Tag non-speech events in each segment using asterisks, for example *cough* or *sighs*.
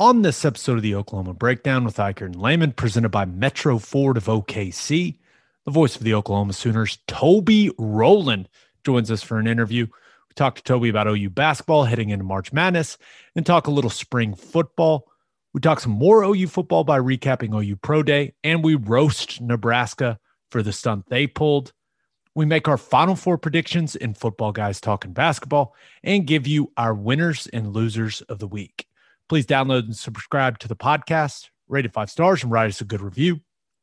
On this episode of the Oklahoma Breakdown with Ikard and Lehman, presented by Metro Ford of OKC, the voice of the Oklahoma Sooners, Toby Rowland, joins us for an interview. We talk to Toby about OU basketball heading into March Madness and talk a little spring football. We talk some more OU football by recapping OU Pro Day, and we roast Nebraska for the stunt they pulled. We make our final four predictions in Football Guys Talking Basketball and give you our winners and losers of the week. Please download and subscribe to the podcast, rate it five stars, and write us a good review.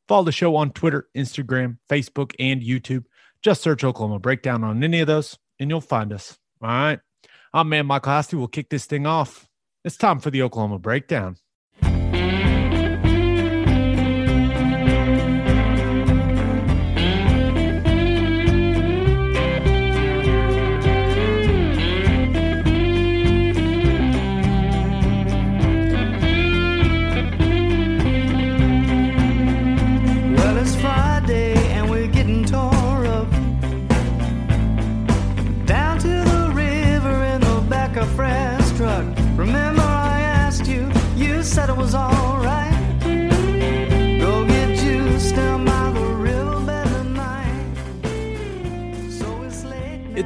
Follow the show on Twitter, Instagram, Facebook, and YouTube. Just search Oklahoma Breakdown on any of those, and you'll find us. All right. I'm Man Michael Hasty. We'll kick this thing off. It's time for the Oklahoma Breakdown.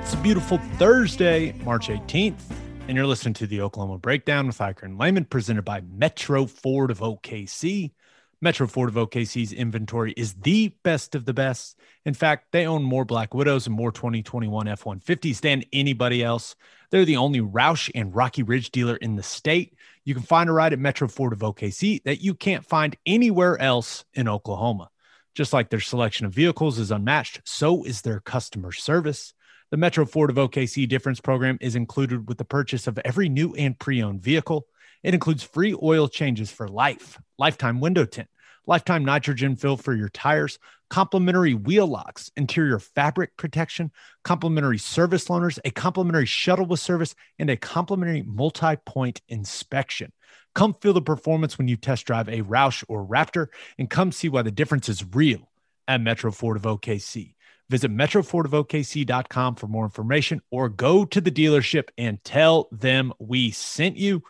It's a beautiful Thursday, March 18th, and you're listening to the Oklahoma Breakdown with Ikard and Lehman, presented by Metro Ford of OKC. Metro Ford of OKC's inventory is the best of the best. In fact, they own more Black Widows and more 2021 F 150s than anybody else. They're the only Roush and Rocky Ridge dealer in the state. You can find a ride at Metro Ford of OKC that you can't find anywhere else in Oklahoma. Just like their selection of vehicles is unmatched, so is their customer service. The Metro Ford of OKC difference program is included with the purchase of every new and pre owned vehicle. It includes free oil changes for life, lifetime window tint, lifetime nitrogen fill for your tires, complimentary wheel locks, interior fabric protection, complimentary service loaners, a complimentary shuttle with service, and a complimentary multi point inspection. Come feel the performance when you test drive a Roush or Raptor and come see why the difference is real at Metro Ford of OKC. Visit metrofordofokc.com for more information or go to the dealership and tell them we sent you.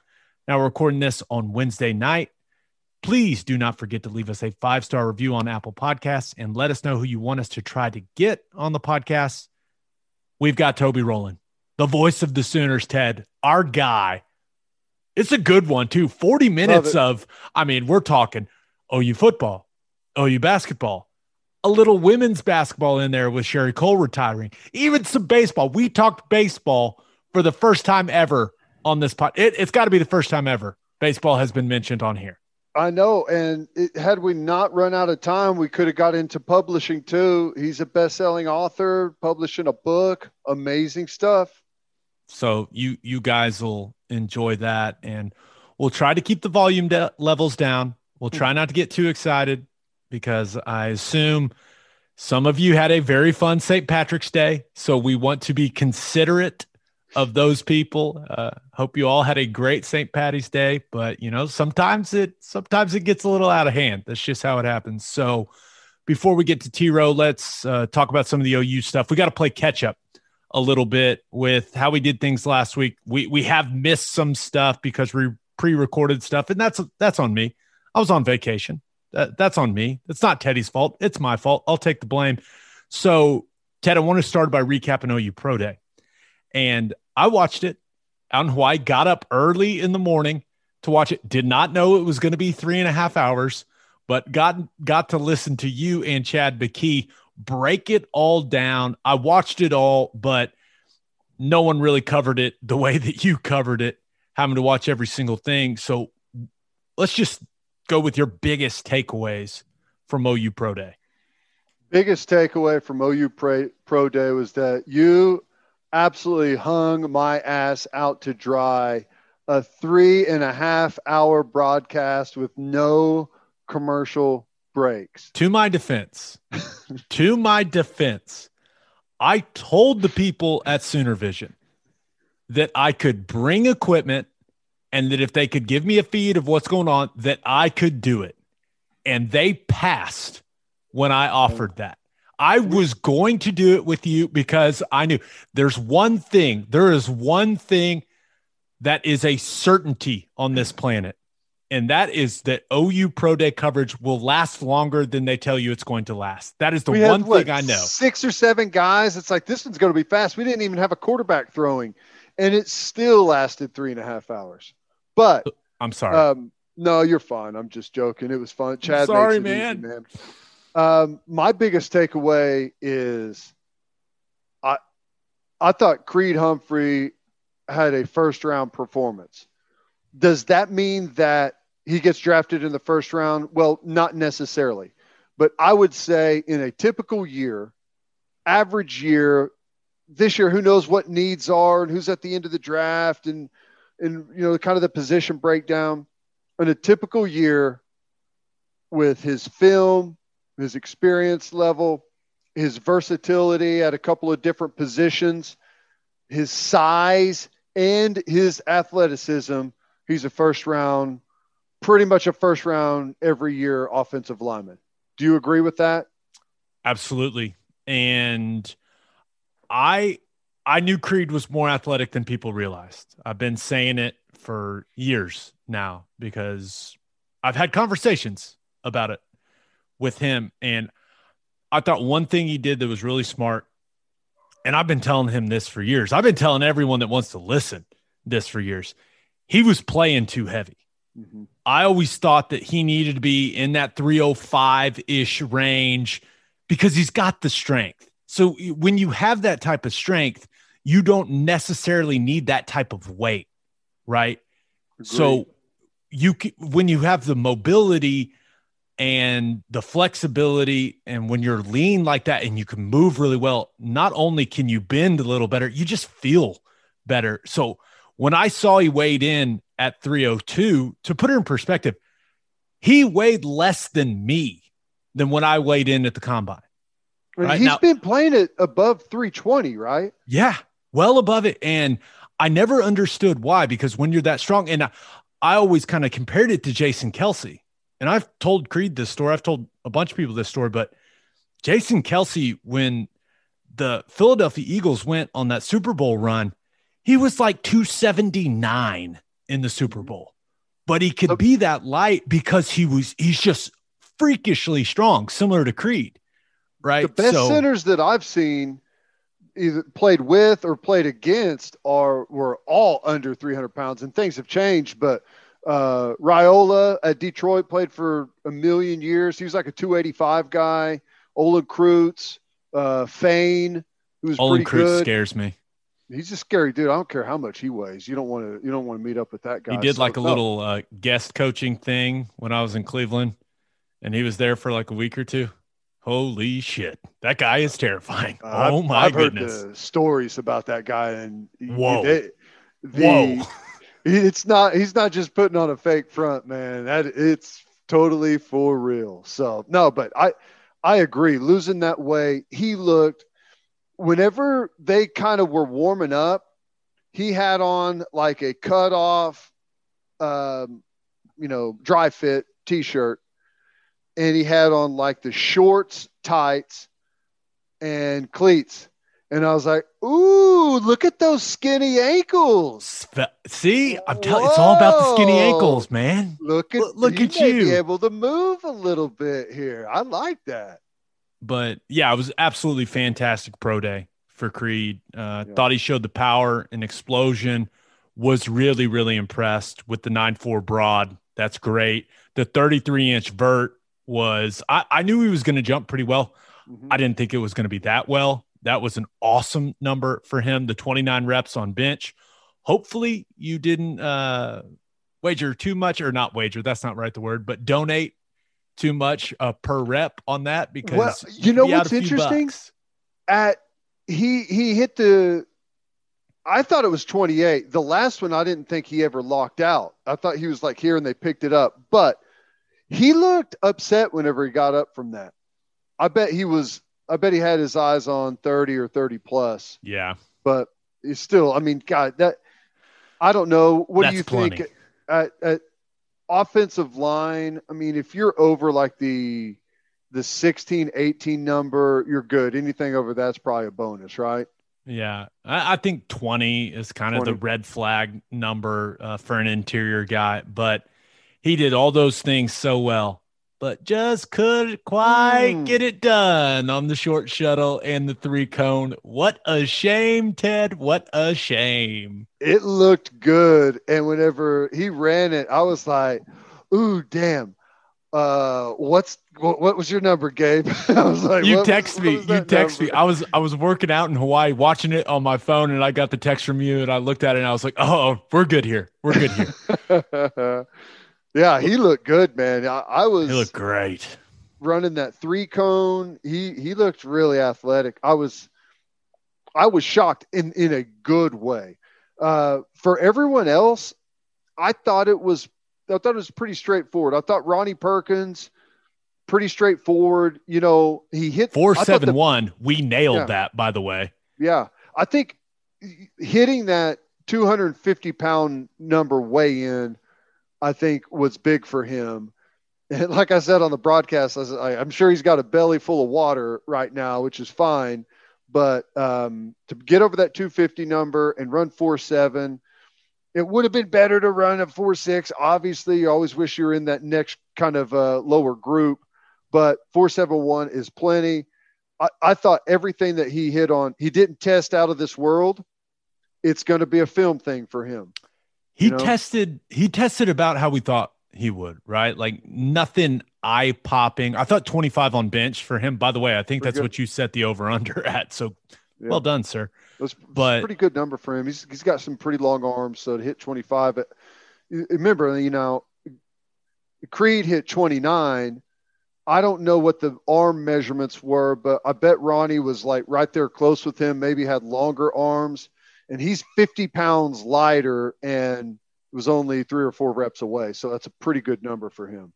Now, we're recording this on Wednesday night. Please do not forget to leave us a five star review on Apple Podcasts and let us know who you want us to try to get on the podcast. We've got Toby Rowland, the voice of the Sooners, Ted, our guy. It's a good one, too. 40 minutes of, I mean, we're talking OU football, OU basketball, a little women's basketball in there with Sherri Coale retiring, even some baseball. We talked baseball for the first time ever on this pod. It, has got to be the first time ever baseball has been mentioned on here. I know, and it, had we not run out of time, we could have got into publishing too. He's a best-selling author, publishing a book, amazing stuff. So you you guys will enjoy that, and we'll try to keep the volume de- levels down. We'll try not to get too excited because I assume some of you had a very fun St. Patrick's Day. So we want to be considerate of those people. Uh, hope you all had a great St. Patty's Day, but you know, sometimes it sometimes it gets a little out of hand. That's just how it happens. So before we get to T Row, let's uh, talk about some of the OU stuff. We got to play catch up a little bit with how we did things last week. We we have missed some stuff because we pre-recorded stuff, and that's that's on me. I was on vacation. That, that's on me. It's not Teddy's fault. It's my fault. I'll take the blame. So, Ted, I want to start by recapping OU Pro Day. And I watched it out in Hawaii, got up early in the morning to watch it. Did not know it was going to be three and a half hours, but got got to listen to you and Chad McKee break it all down. I watched it all, but no one really covered it the *laughs* way that you covered it, having to watch every single thing. So let's just go with your biggest takeaways from OU Pro Day. Biggest takeaway from OU Pro Day was that you absolutely hung my ass out to dry. A three and a half hour broadcast with no commercial breaks. To my defense, *laughs* to my defense, I told the people at Sooner Vision that I could bring equipment and that if they could give me a feed of what's going on, that I could do it. And they passed when I offered that. I was going to do it with you because I knew there's one thing, there is one thing that is a certainty on this planet, and that is that OU Pro Day coverage will last longer than they tell you it's going to last. That is the We one what, thing I know. Six or seven guys. It's like this one's going to be fast. We didn't even have a quarterback throwing, and it still lasted three and a half hours. But I'm sorry. um, no, you're fine. I'm just joking. It was fun. Chad, sorry, makes it man. easy, man. Um, my biggest takeaway is, I, I thought Creed Humphrey had a first round performance. Does that mean that he gets drafted in the first round? Well, not necessarily, but I would say in a typical year, average year, this year, who knows what needs are and who's at the end of the draft and and you know kind of the position breakdown. In a typical year, with his film, his experience level, his versatility at a couple of different positions, his size, and his athleticism, he's a first round, pretty much a first round every year offensive lineman. Do you agree with that? Absolutely. And I I knew Creed was more athletic than people realized. I've been saying it for years now because I've had conversations about it with him and I thought one thing he did that was really smart and I've been telling him this for years. I've been telling everyone that wants to listen this for years. He was playing too heavy. Mm-hmm. I always thought that he needed to be in that 305 ish range because he's got the strength. So when you have that type of strength, you don't necessarily need that type of weight, right? So you when you have the mobility and the flexibility and when you're lean like that and you can move really well, not only can you bend a little better, you just feel better. So when I saw he weighed in at 302, to put it in perspective, he weighed less than me than when I weighed in at the combine. Right he's now- been playing it above 320, right? Yeah, well above it. And I never understood why, because when you're that strong, and I, I always kind of compared it to Jason Kelce. And I've told Creed this story, I've told a bunch of people this story, but Jason Kelce, when the Philadelphia Eagles went on that Super Bowl run, he was like 279 in the Super Bowl. But he could be that light because he was, he's just freakishly strong, similar to Creed. Right. The best So- centers that I've seen either played with or played against are were all under 300 pounds and things have changed but uh Raiola at Detroit played for a million years he was like a 285 guy Olin Kreutz uh Faine who was Olin pretty Kreutz good scares me. he's a scary dude I don't care how much he weighs you don't want to you don't want to meet up with that guy He did So, like a no. little uh, guest coaching thing when I was in Cleveland, and he was there for like a week or two. Holy shit, that guy is terrifying! Uh, I've- oh my I've goodness! heard the stories about that guy, and Whoa. they- the, Whoa! *laughs* it's not. He's not just putting on a fake front, man. That it's totally for real. So no, but I, I agree. Losing that way, he looked. Whenever they kind of were warming up, he had on like a cut off, um, you know, dry fit T-shirt, and he had on like the shorts, tights, and cleats. And I was like, "Ooh, look at those skinny ankles! See, I'm telling. It's all about the skinny ankles, man. Look at Look- look he at you. able to move a little bit here. I like that. But yeah, it was absolutely fantastic pro day for Creed. Uh, Yeah. Thought he showed the power and explosion. Was really really impressed with the nine four broad. That's great. The 33 inch vert was. I, I knew he was going to jump pretty well. Mhm. I didn't think it was going to be that well. That was an awesome number for him. The 29 reps on bench. Hopefully, you didn't uh, wager too much, or not wager. That's not right the word, but donate too much uh, per rep on that because Well, you know could be out what's interesting? bucks. At he he hit the. I thought it was 28. The last one, I didn't think he ever locked out. I thought he was like here and they picked it up, but he looked upset whenever he got up from that. I bet he was. I bet he had his eyes on 30 or 30 plus. Yeah, but it's still, I mean, God, that I don't know. What do you plenty. think at, at offensive line? I mean, if you're over like the the 16, 18 number, you're good. Anything over that's probably a bonus, right? yeah. I, I think 20 is kind of the red flag number uh, for an interior guy, but he did all those things so well, but just couldn't quite Mm. get it done on the short shuttle and the three cone. What a shame, Ted. What a shame. It looked good. And whenever he ran it, I was like, ooh, damn. Uh, what's what, what was your number, Gabe? *laughs* I was like, You what was- text me. You text me. I was I was working out in Hawaii, watching it on my phone, and I got the text from you, and I looked at it, and I was like, "Oh, we're good here. We're good here." *laughs* yeah, he looked good, man. I, I was He looked great. running that three cone. He he looked really athletic. I was I was shocked in in a good way. Uh, for everyone else, I thought it was I thought it was pretty straightforward. I thought Ronnie Perkins pretty straightforward. You know, he hit Four seven the- one. We nailed Yeah. that, by the way. Yeah, I think hitting that 250 pound number weigh in, I think was big for him. And like I said on the broadcast, I, said, I, I'm sure he's got a belly full of water right now, which is fine. But um, to get over that 250 number and run four seven, it would have been better to run a four six. Obviously, you always wish you're in that next kind of uh, lower group, but four seven one is plenty. I, I thought everything that he hit on, he didn't test out of this world. It's going to be a film thing for him. He You know? tested. He tested about how we thought he would. Right, like nothing eye popping. I thought twenty five on bench for him. By the way, I think Pretty that's good. what you set the over under *laughs* at. So Yeah. well done, sir. That's But- a pretty good number for him. He's he's got some pretty long arms, so to hit 25. Uh, but remember, you know, Creed hit 29. I don't know what the arm measurements were, but I bet Ronnie was like right there close with him. Maybe had longer arms, and he's 50 pounds lighter and was only three or four reps away. So that's a pretty good number for him.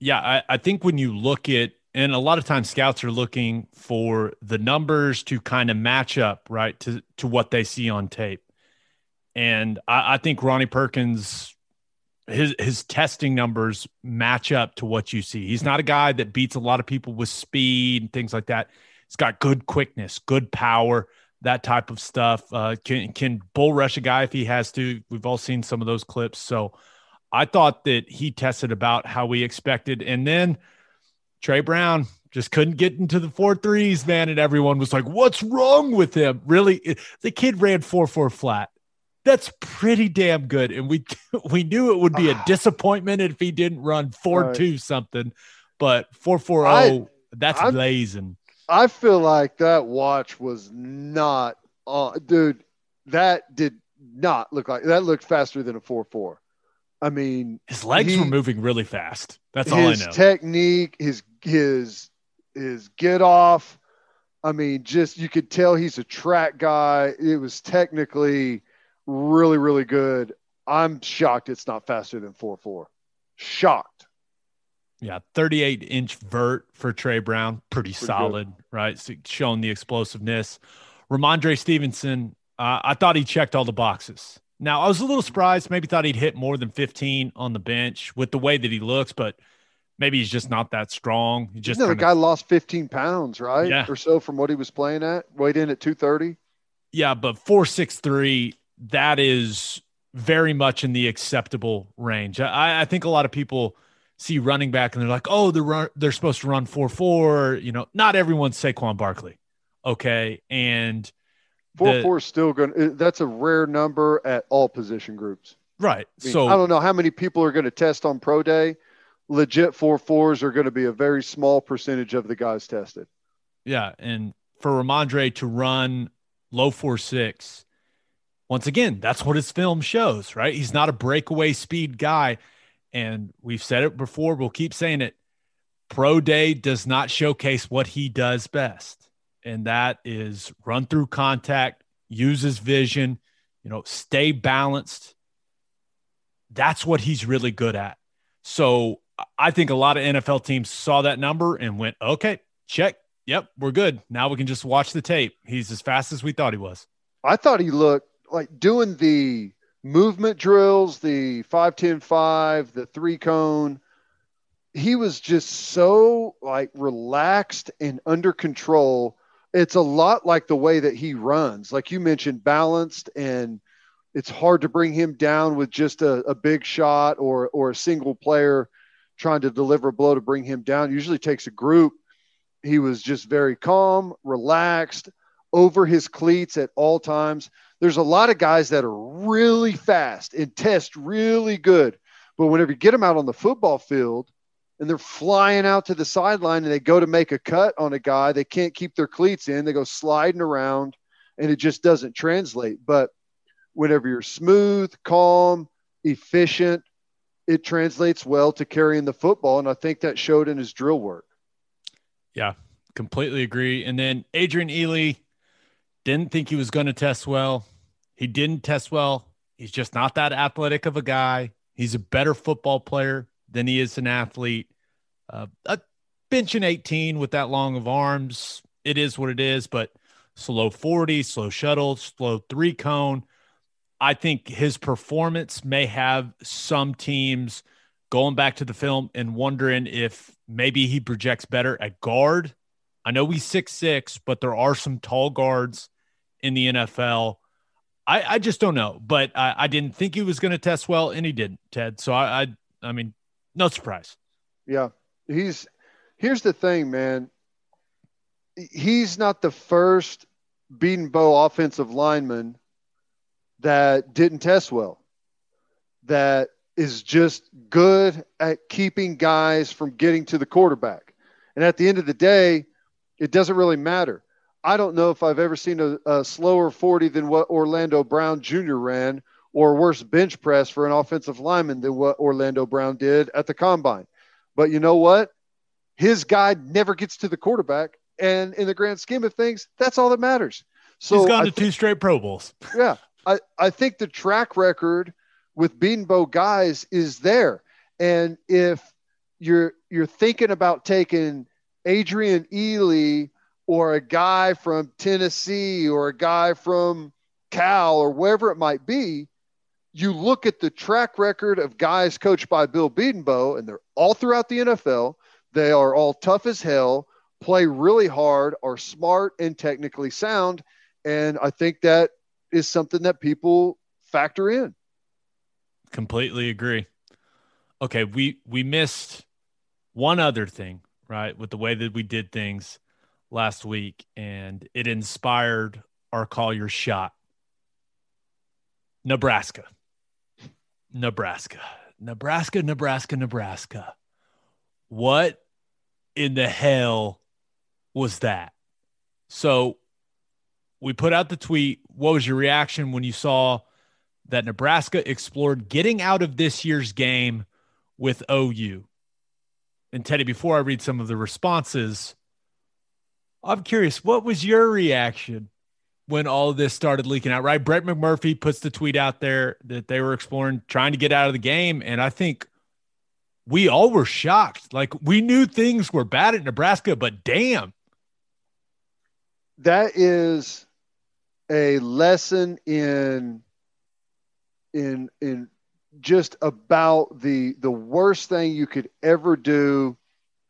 Yeah, I, I think when you look at, and a lot of times scouts are looking for the numbers to kind of match up, right, to to what they see on tape. And I, I think Ronnie Perkins, his his testing numbers match up to what you see. He's not a guy that beats a lot of people with speed and things like that. He's got good quickness, good power, that type of stuff. Uh, can can bull rush a guy if he has to. We've all seen some of those clips. So I thought that he tested about how we expected. And then Tre Brown just couldn't get into the four threes, man. And everyone was like, what's wrong with him? Really? The kid ran four four flat. That's pretty damn good. And we *laughs* we knew it would be a *sighs* disappointment if he didn't run four two something, but four four oh, that's I'm- blazing. I feel like that watch was not on, dude. That did not look like that. Looked faster than a four four. I mean, His legs he- were moving really fast. That's all I know. his know. technique, his his his get off. I mean, just you could tell he's a track guy. It was technically really, really good. I'm shocked it's not faster than four four. Shocked. Yeah, 38 inch vert for Tre Brown, pretty, Pretty solid, right? So showing the explosiveness. Rhamondre Stevenson, uh, I thought he checked all the boxes. Now, I was a little surprised, maybe thought he'd hit more than 15 on the bench with the way that he looks, but maybe he's just not that strong. He just you know, the guy lost 15 pounds, right? Yeah. Or so from what he was playing at. Weighed in at 230. Yeah, but 463, that is very much in the acceptable range. I, I think a lot of people see running back and they're like, oh, they're run, they're supposed to run 4 4. You know, not everyone's Saquon Barkley. Okay. And Four four is still going. Uh, that's a rare number at all position groups. right. I mean, so I don't know how many people are going to test on pro day. Legit four fours are going to be a very small percentage of the guys tested. Yeah, and for Rhamondre to run low four six, once again, that's what his film shows, right? He's not a breakaway speed guy, and we've said it before. We'll keep saying it. Pro day does not showcase what he does best, and that is run through contact, use his vision, you know, stay balanced. That's what he's really good at. So I think a lot of NFL teams saw that number and went, okay, check. Yep, we're good. Now we can just watch the tape. He's as fast as we thought he was. I thought he looked like doing the movement drills, the 5 10 5, the three cone. He was just so like relaxed and under control. It's a lot like the way that he runs. Like you mentioned, balanced and it's hard to bring him down with just a, a big shot or or a single player trying to deliver a blow to bring him down. Usually takes a group. He was just very calm, relaxed, over his cleats at all times. There's a lot of guys that are really fast and test really good. But whenever you get them out on the football field and they're flying out to the sideline and they go to make a cut on a guy, they can't keep their cleats in. They go sliding around and it just doesn't translate. But whenever you're smooth, calm, efficient, it translates well to carrying the football. And I think that showed in his drill work. Yeah, completely agree. And then Adrian Ealy didn't think he was going to test well. He didn't test well. He's just not that athletic of a guy. He's a better football player than he is an athlete. Uh, a bench in 18 with that long of arms, it is what it is, but slow 40, slow shuttle, slow three cone. I think his performance may have some teams going back to the film and wondering if maybe he projects better at guard. I know he's six six, but there are some tall guards in the NFL. I, I just don't know, but I, I didn't think he was going to test well, and he didn't, Ted. So I, I, I mean, no surprise. Yeah, he's. Here's the thing, man. He's not the first Bedenbaugh offensive lineman that didn't test well. That is just good at keeping guys from getting to the quarterback. And at the end of the day, it doesn't really matter. I don't know if I've ever seen a, a, slower 40 than what Orlando Brown Jr. ran or worse bench press for an offensive lineman than what Orlando Brown did at the combine. But you know what? His guy never gets to the quarterback. And in the grand scheme of things, that's all that matters. So he's gone to two straight Pro Bowls. *laughs* yeah. I, I think the track record with Bedenbaugh guys is there. And if you're you're thinking about taking Adrian Ealy or a guy from Tennessee or a guy from Cal or wherever it might be, you look at the track record of guys coached by Bill Bedenbaugh, and they're all throughout the NFL. They are all tough as hell, play really hard, are smart and technically sound. And I think that is something that people factor in. Completely agree. Okay, we we missed one other thing, right, with the way that we did things last week, and it inspired our call your shot. Nebraska. Nebraska. Nebraska, Nebraska, Nebraska. What in the hell was that? So we put out the tweet. What was your reaction when you saw that Nebraska explored getting out of this year's game with OU? And Teddy, before I read some of the responses, I'm curious, what was your reaction when all of this started leaking out? Right, Brett McMurphy puts the tweet out there that they were exploring trying to get out of the game, and I think we all were shocked. Like we knew things were bad at Nebraska, but damn, that is a lesson in in in just about the the worst thing you could ever do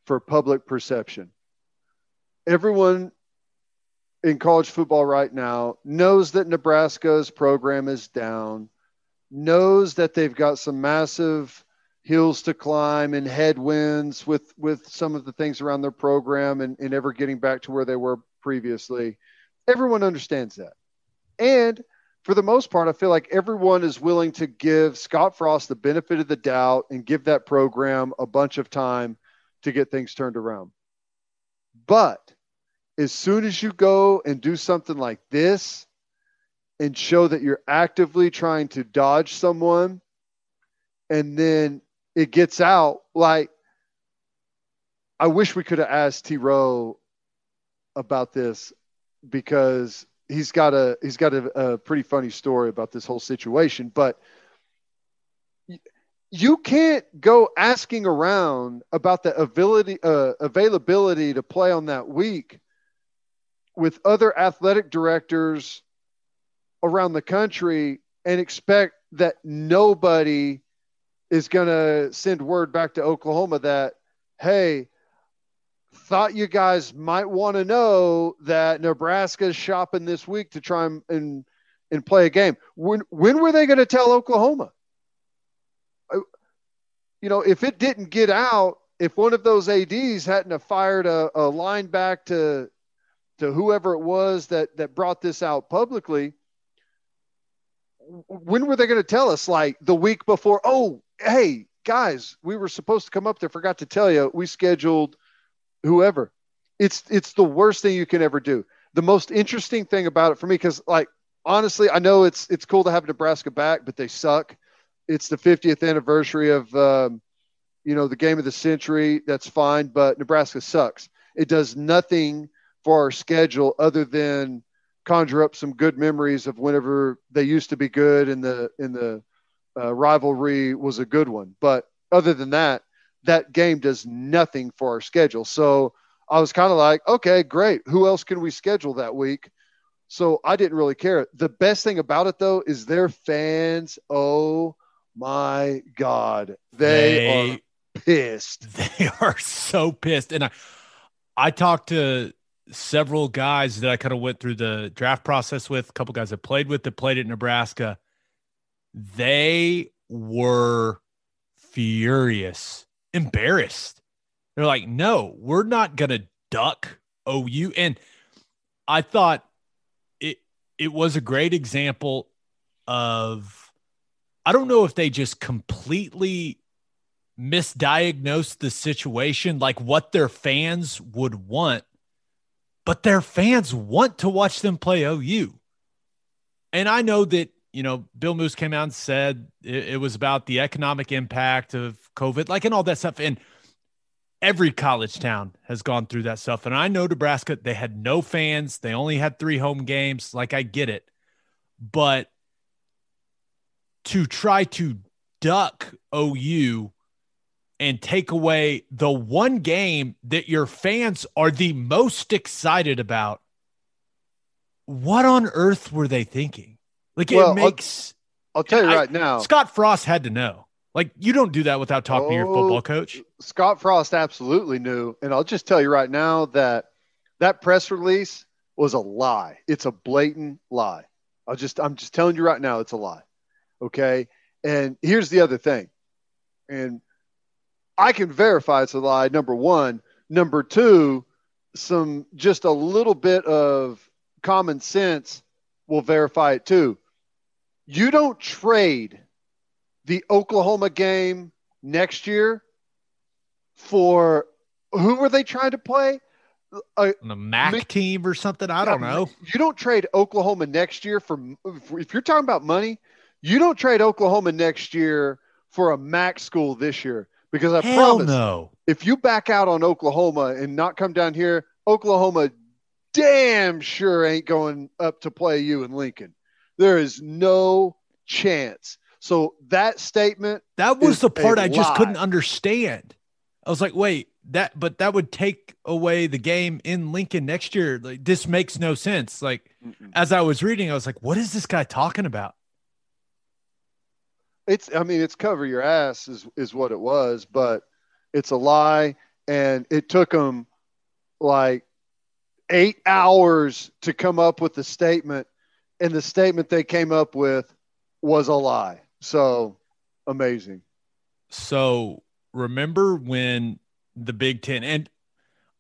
for public perception. Everyone in college football right now knows that Nebraska's program is down, knows that they've got some massive hills to climb and headwinds with with some of the things around their program and, and ever getting back to where they were previously. Everyone understands that. And for the most part, I feel like everyone is willing to give Scott Frost the benefit of the doubt and give that program a bunch of time to get things turned around. But as soon as you go and do something like this and show that you're actively trying to dodge someone, and then it gets out, like, I wish we could have asked T. Rowe about this because he's got a he's got a, a pretty funny story about this whole situation. But you can't go asking around about the ability uh, availability to play on that week with other athletic directors around the country and expect that nobody is going to send word back to Oklahoma that hey thought you guys might want to know that Nebraska's shopping this week to try and, and and play a game. When when were they going to tell Oklahoma? Uh, you know, if it didn't get out, if one of those ads hadn't have fired a, a line back to to whoever it was that that brought this out publicly, when were they going to tell us? Like the week before? Oh, hey guys, we were supposed to come up there. Forgot to tell you, we scheduled whoever. It's it's the worst thing you can ever do. The most interesting thing about it for me, because like honestly, I know it's it's cool to have Nebraska back, but they suck. It's the 50th anniversary of um, you know the game of the century. That's fine, but Nebraska sucks. It does nothing for our schedule other than conjure up some good memories of whenever they used to be good and the in the uh, rivalry was a good one. But other than that, that game does nothing for our schedule. So I was kind of like, okay, great. Who else can we schedule that week? So I didn't really care. The best thing about it though is their fans. Oh my God. They, they are pissed. *laughs* They are so pissed. And I I talked to several guys that I kind of went through the draft process with, a couple guys that played with that played at Nebraska. They were furious, embarrassed. They're like, no, we're not going to duck OU. And I thought it it was a great example of I don't know if they just completely misdiagnosed the situation, like what their fans would want, but their fans want to watch them play OU. And I know that, you know, Bill Moos came out and said it, it was about the economic impact of COVID, like and all that stuff. And every college town has gone through that stuff. And I know Nebraska, they had no fans, they only had three home games. Like, I get it. But to try to duck OU and take away the one game that your fans are the most excited about, what on earth were they thinking? Like, well, it makes. I'll, I'll tell you right now. Scott Frost had to know. Like you don't do that without talking oh, to your oh, football coach. Scott Frost absolutely knew, and I'll just tell you right now that that press release was a lie. It's a blatant lie. I'll just I'm just telling you right now it's a lie. Okay? And here's the other thing. And I can verify it's a lie number 1, number 2, some just a little bit of common sense will verify it too. You don't trade the Oklahoma game next year for who were they trying to play? A, the MAC team or something. I don't know. You don't trade Oklahoma next year for if you're talking about money. You don't trade Oklahoma next year for a MAC school this year because I Hell promise. No. If you back out on Oklahoma and not come down here, Oklahoma damn sure ain't going up to play you in Lincoln. There is no chance. So that statement that was the part I just couldn't understand. I was like, wait, that but that would take away the game in Lincoln next year. Like this makes no sense. Like Mm-mm. as I was reading, I was like, what is this guy talking about? It's I mean, it's cover your ass is is what it was, but it's a lie and it took them like 8 hours to come up with the statement and the statement they came up with was a lie. So amazing. So remember when the Big Ten, and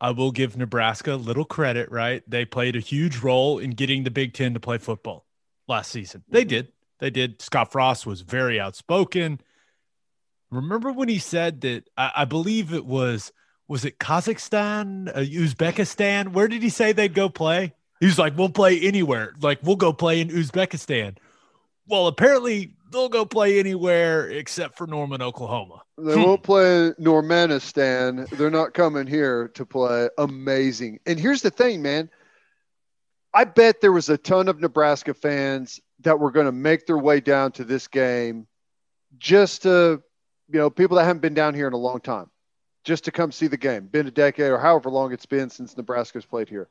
I will give Nebraska a little credit, right? They played a huge role in getting the Big Ten to play football last season. They mm-hmm. did. They did. Scott Frost was very outspoken. Remember when he said that? I, I believe it was was it Kazakhstan, uh, Uzbekistan? Where did he say they'd go play? He was like, "We'll play anywhere. Like we'll go play in Uzbekistan." Well, apparently they'll go play anywhere except for Norman, Oklahoma. They won't play Normanistan. They're not coming here to play. Amazing. And here's the thing, man. I bet there was a ton of Nebraska fans that were going to make their way down to this game just to, you know, people that haven't been down here in a long time, just to come see the game. Been a decade or however long it's been since Nebraska's played here.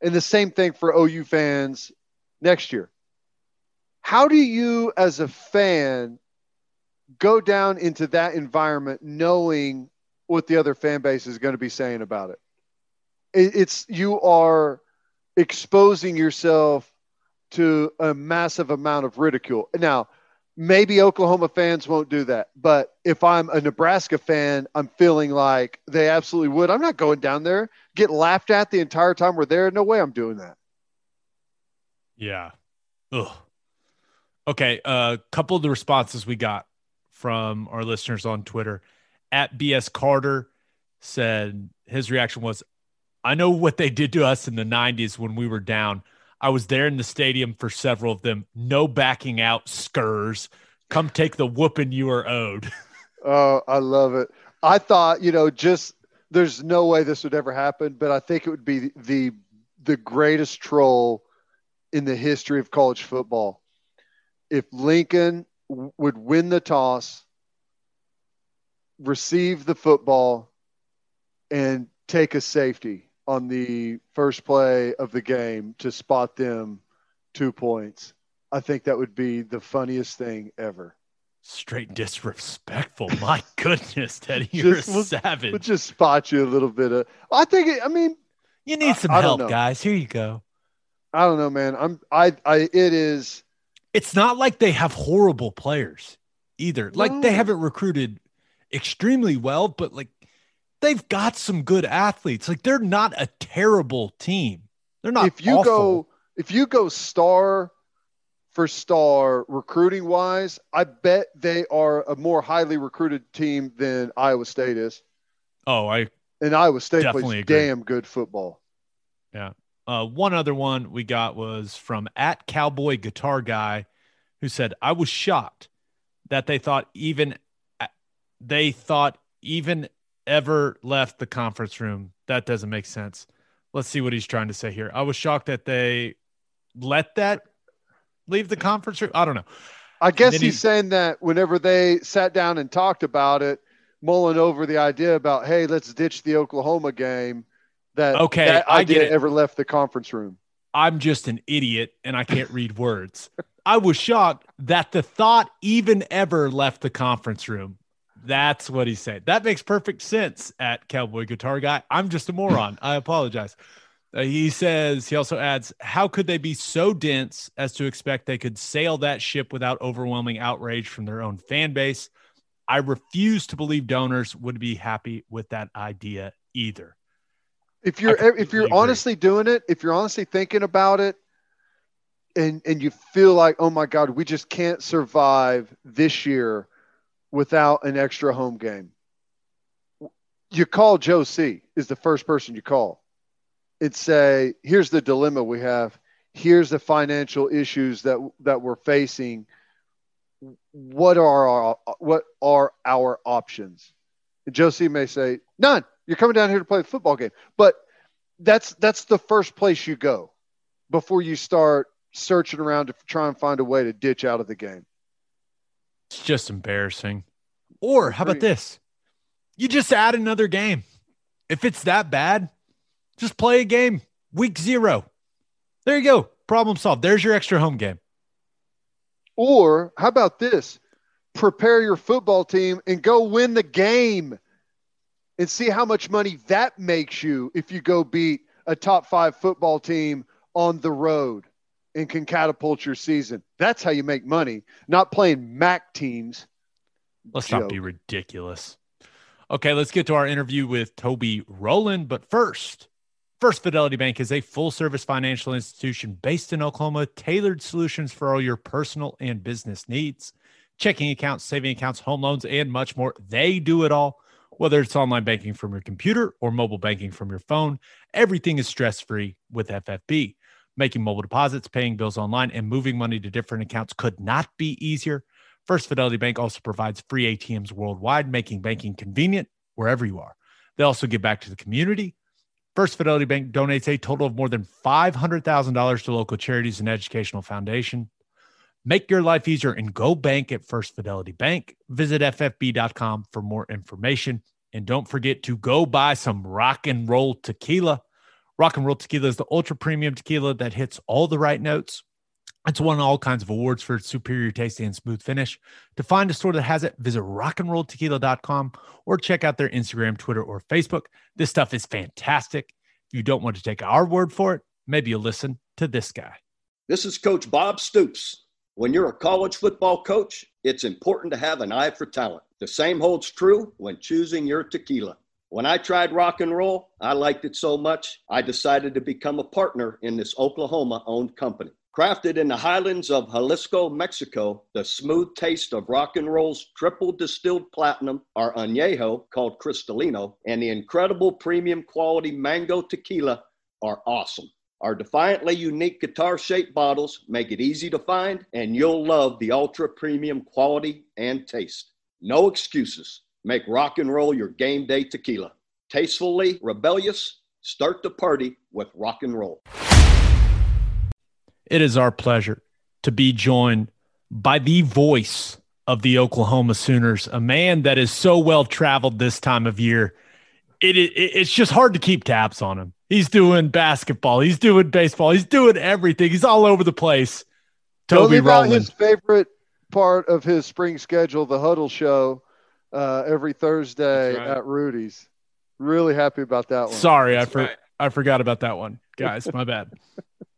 And the same thing for OU fans next year how do you, as a fan, go down into that environment knowing what the other fan base is going to be saying about it? It's you are exposing yourself to a massive amount of ridicule. Now, maybe Oklahoma fans won't do that, but if I'm a Nebraska fan, I'm feeling like they absolutely would. I'm not going down there, get laughed at the entire time we're there. No way I'm doing that. Yeah. Ugh. Okay. A uh, couple of the responses we got from our listeners on Twitter at BS Carter said his reaction was, I know what they did to us in the 90s when we were down. I was there in the stadium for several of them. No backing out, skurs. Come take the whooping you are owed. *laughs* Oh, I love it. I thought, you know, just there's no way this would ever happen, but I think it would be the the greatest troll in the history of college football. If Lincoln would win the toss, receive the football, and take a safety on the first play of the game to spot them two points. I think that would be the funniest thing ever. Straight disrespectful. My *laughs* goodness, Teddy, you're just, a we'll, savage. We'll just spot you a little bit of. I think. It, I mean, you need some I, help, I guys. Here you go. I don't know, man. I'm. I. I. It is. It's not like they have horrible players either. No. Like they haven't recruited extremely well, but like they've got some good athletes. Like they're not a terrible team. They're not. If you awful. go, if you go star for star recruiting wise, I bet they are a more highly recruited team than Iowa State is. Oh, I and Iowa State plays agree. damn good football. Yeah. Uh, one other one we got was from at Cowboy Guitar Guy, who said, "I was shocked that they thought even they thought even ever left the conference room. That doesn't make sense. Let's see what he's trying to say here. I was shocked that they let that leave the conference room. I don't know. I guess he's he, saying that whenever they sat down and talked about it, mulling over the idea about, hey, let's ditch the Oklahoma game, that okay, that I get it. ever left the conference room. I'm just an idiot and I can't read words. I was shocked that the thought even ever left the conference room. That's what he said. That makes perfect sense at Cowboy Guitar Guy. I'm just a moron. I apologize. Uh, he says, he also adds, how could they be so dense as to expect they could sail that ship without overwhelming outrage from their own fan base? I refuse to believe donors would be happy with that idea either. If you're if you're agree. honestly doing it, if you're honestly thinking about it, and and you feel like, oh my God, we just can't survive this year without an extra home game. You call Joe C is the first person you call and say, here's the dilemma we have. Here's the financial issues that that we're facing. What are our what are our options? And Joe C may say, none. You're coming down here to play a football game. But that's that's the first place you go before you start searching around to try and find a way to ditch out of the game. It's just embarrassing. Or how about this? You just add another game. If it's that bad, just play a game week zero. There you go. Problem solved. There's your extra home game. Or how about this? Prepare your football team and go win the game and see how much money that makes you if you go beat a top five football team on the road and can catapult your season. That's how you make money, not playing MAC teams. Let's Joke. not be ridiculous. Okay, let's get to our interview with Toby Rowland. But first, First Fidelity Bank is a full service financial institution based in Oklahoma, tailored solutions for all your personal and business needs. Checking accounts, saving accounts, home loans, and much more. They do it all. Whether it's online banking from your computer or mobile banking from your phone, everything is stress free with FFB. Making mobile deposits, paying bills online, and moving money to different accounts could not be easier. First Fidelity Bank also provides free ATMs worldwide, making banking convenient wherever you are. They also give back to the community. First Fidelity Bank donates a total of more than $500,000 to local charities and educational foundation. Make your life easier and go bank at First Fidelity Bank. Visit ffb.com for more information. And don't forget to go buy some rock and roll tequila. Rock and roll tequila is the ultra premium tequila that hits all the right notes. It's won all kinds of awards for its superior taste and smooth finish. To find a store that has it, visit rockandrolltequila.com or check out their Instagram, Twitter, or Facebook. This stuff is fantastic. If you don't want to take our word for it, maybe you'll listen to this guy. This is Coach Bob Stoops. When you're a college football coach, it's important to have an eye for talent. The same holds true when choosing your tequila. When I tried rock and roll, I liked it so much, I decided to become a partner in this Oklahoma owned company. Crafted in the highlands of Jalisco, Mexico, the smooth taste of rock and roll's triple distilled platinum, our añejo called Cristalino, and the incredible premium quality mango tequila are awesome. Our defiantly unique guitar shaped bottles make it easy to find, and you'll love the ultra premium quality and taste. No excuses. Make rock and roll your game day tequila. Tastefully rebellious, start the party with rock and roll. It is our pleasure to be joined by the voice of the Oklahoma Sooners, a man that is so well traveled this time of year. It, it, it's just hard to keep tabs on him. He's doing basketball, he's doing baseball, he's doing everything. He's all over the place. Toby Rowland. his favorite part of his spring schedule, the Huddle Show, uh, every Thursday right. at Rudy's. Really happy about that one. Sorry, I for, right. I forgot about that one, guys. My bad.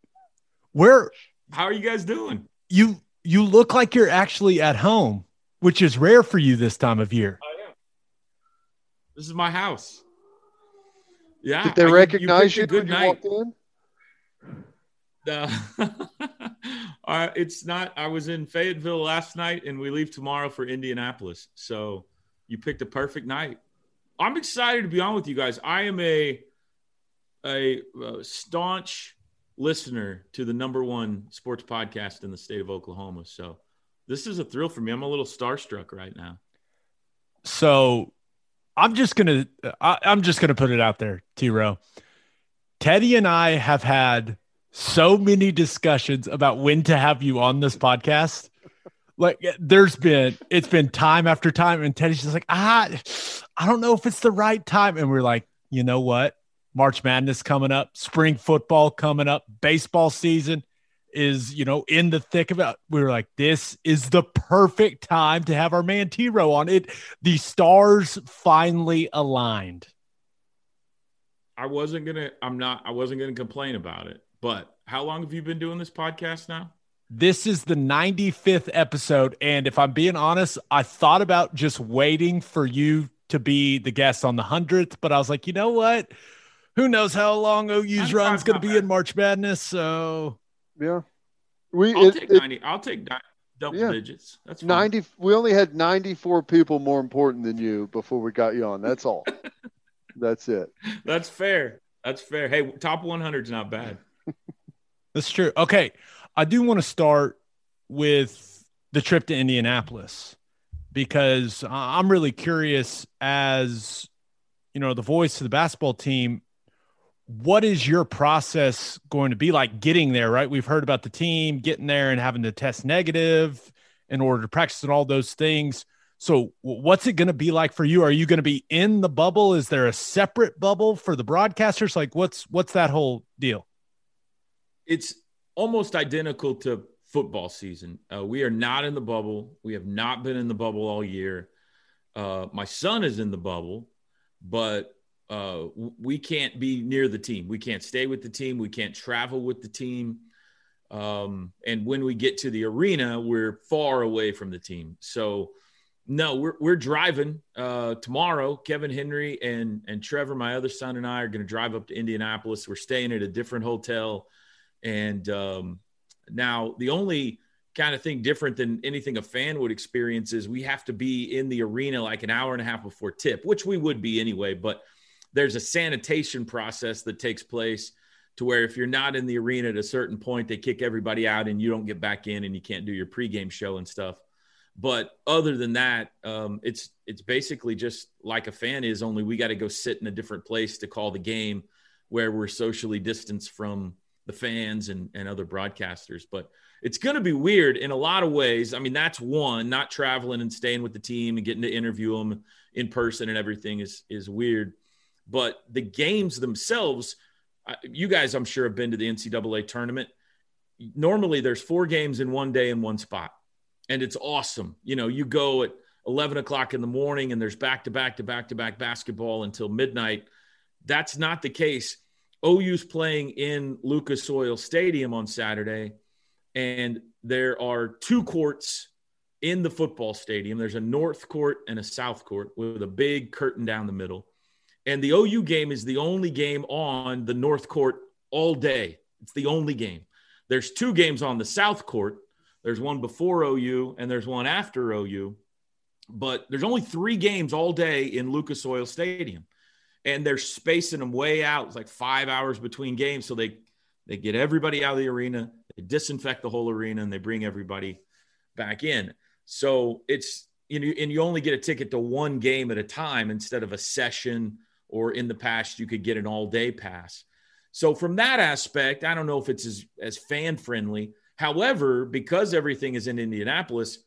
*laughs* Where? How are you guys doing? You you look like you're actually at home, which is rare for you this time of year. I am. This is my house. Yeah. Did they I, recognize you, you good night. You *laughs* uh, uh, it's not. I was in Fayetteville last night, and we leave tomorrow for Indianapolis. So you picked a perfect night. I'm excited to be on with you guys. I am a a, a staunch listener to the number one sports podcast in the state of Oklahoma. So this is a thrill for me. I'm a little starstruck right now. So I'm just gonna I, am just gonna put it out there, T Row. Teddy and I have had so many discussions about when to have you on this podcast. Like there's been it's been time after time, and Teddy's just like, ah, I don't know if it's the right time. And we're like, you know what? March Madness coming up, spring football coming up, baseball season is, you know, in the thick of it. We were like, this is the perfect time to have our man T Row on it. The stars finally aligned. I wasn't gonna, I'm not, I wasn't gonna complain about it. But how long have you been doing this podcast now? This is the 95th episode. And if I'm being honest, I thought about just waiting for you to be the guest on the 100th, but I was like, you know what? Who knows how long OU's run is going to be in March Madness? So yeah, we. I'll it, take it, ninety. I'll take double yeah, digits. That's fine. ninety. We only had ninety-four people more important than you before we got you on. That's all. *laughs* That's it. That's fair. That's fair. Hey, top one hundred is not bad. That's true. Okay, I do want to start with the trip to Indianapolis because I'm really curious as you know the voice of the basketball team what is your process going to be like getting there right? We've heard about the team getting there and having to test negative in order to practice and all those things. So what's it going to be like for you? Are you going to be in the bubble? Is there a separate bubble for the broadcasters? Like what's what's that whole deal? It's almost identical to football season uh, we are not in the bubble we have not been in the bubble all year uh, my son is in the bubble but uh, we can't be near the team. We can't stay with the team. We can't travel with the team. Um, and when we get to the arena, we're far away from the team. So, no, we're, we're driving uh, tomorrow. Kevin Henry and, and Trevor, my other son, and I are going to drive up to Indianapolis. We're staying at a different hotel. And um, now, the only kind of thing different than anything a fan would experience is we have to be in the arena like an hour and a half before tip, which we would be anyway. But there's a sanitation process that takes place to where if you're not in the arena at a certain point, they kick everybody out and you don't get back in and you can't do your pregame show and stuff. But other than that, um, it's it's basically just like a fan is. Only we got to go sit in a different place to call the game, where we're socially distanced from the fans and, and other broadcasters. But it's going to be weird in a lot of ways. I mean, that's one. Not traveling and staying with the team and getting to interview them in person and everything is is weird but the games themselves, you guys, I'm sure, have been to the NCAA tournament. Normally, there's four games in one day in one spot, and it's awesome. You know, you go at 11 o'clock in the morning, and there's back to back to back to back basketball until midnight. That's not the case. OU's playing in Lucas Oil Stadium on Saturday, and there are two courts in the football stadium. There's a north court and a south court with a big curtain down the middle. And the OU game is the only game on the north court all day. It's the only game. There's two games on the south court. There's one before OU and there's one after OU. But there's only three games all day in Lucas Oil Stadium. And they're spacing them way out. It's like five hours between games. So they they get everybody out of the arena, they disinfect the whole arena, and they bring everybody back in. So it's you know, and you only get a ticket to one game at a time instead of a session, or in the past you could get an all day pass. So from that aspect, I don't know if it's as, as fan friendly. However, because everything is in Indianapolis,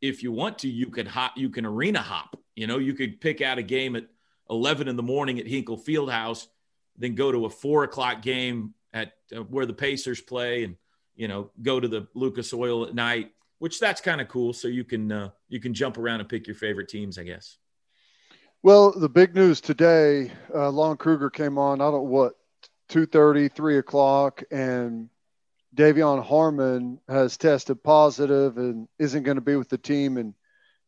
if you want to, you can hop, you can arena hop. You know, you could pick out a game at 11 in the morning at Hinkle Fieldhouse, then go to a four o'clock game at uh, where the Pacers play, and you know, go to the Lucas Oil at night, which that's kind of cool. So you can uh, you can jump around and pick your favorite teams, I guess. Well, the big news today, uh, Lon Kruger came on. I don't what 2.30, 3 o'clock, and De'Vion Harmon has tested positive and isn't going to be with the team in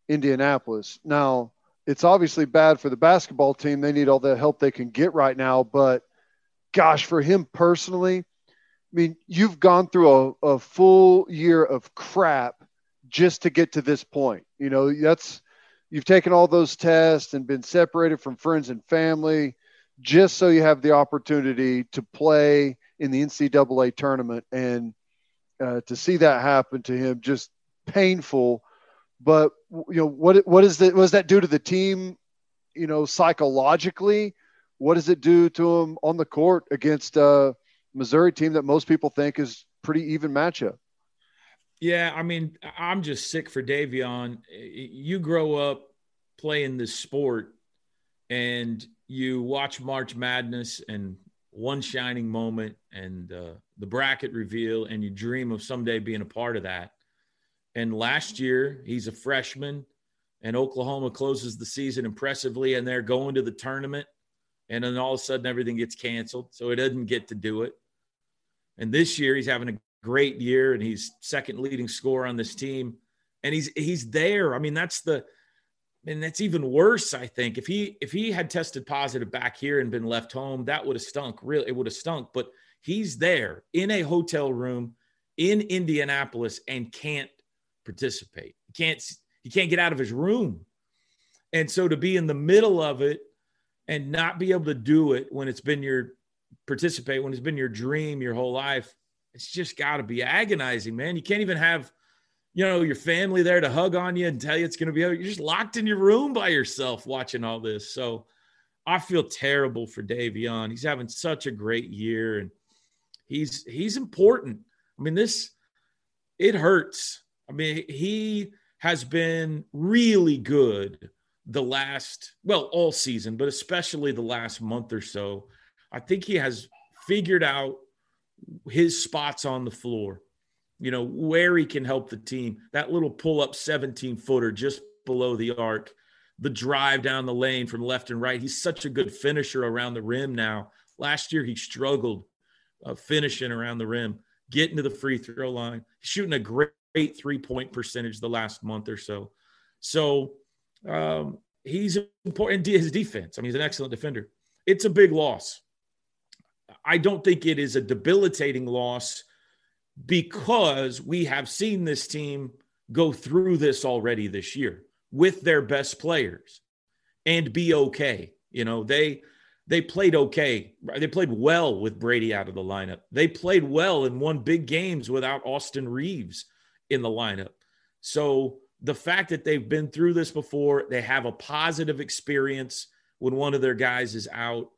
Indianapolis. Now, it's obviously bad for the basketball team. They need all the help they can get right now. But gosh, for him personally, I mean, you've gone through a, a full year of crap just to get to this point. You know, that's you've taken all those tests and been separated from friends and family just so you have the opportunity to play in the NCAA tournament. And uh, to see that happen to him, just painful. But you know what? What is that? Was that due to the team? You know, psychologically, what does it do to them on the court against a Missouri team that most people think is pretty even matchup? Yeah, I mean, I'm just sick for De'Vion. You grow up playing this sport, and you watch March Madness and one shining moment and uh, the bracket reveal, and you dream of someday being a part of that. And last year, he's a freshman, and Oklahoma closes the season impressively, and they're going to the tournament. And then all of a sudden, everything gets canceled. So he doesn't get to do it. And this year, he's having a great year, and he's second leading scorer on this team. And he's he's there. I mean, that's the and that's even worse i think if he if he had tested positive back here and been left home that would have stunk really it would have stunk but he's there in a hotel room in indianapolis and can't participate he can't he can't get out of his room and so to be in the middle of it and not be able to do it when it's been your participate when it's been your dream your whole life it's just got to be agonizing man you can't even have you know, your family there to hug on you and tell you it's going to be You're just locked in your room by yourself watching all this. So I feel terrible for De'Vion. He's having such a great year and he's he's important. I mean, this it hurts. I mean, he has been really good the last well, all season, but especially the last month or so. I think he has figured out his spots on the floor you know, where he can help the team. That little pull up 17 footer just below the arc, the drive down the lane from left and right. He's such a good finisher around the rim now. Last year, he struggled uh, finishing around the rim, getting to the free throw line, shooting a great, great three point percentage the last month or so. So um, he's important. His defense, I mean, he's an excellent defender. It's a big loss. I don't think it is a debilitating loss because we have seen this team go through this already this year with their best players and be okay. You know, they they played okay. They played well with Brady out of the lineup. They played well and won big games without Austin Reaves in the lineup. So the fact that they've been through this before, they have a positive experience when one of their guys is out.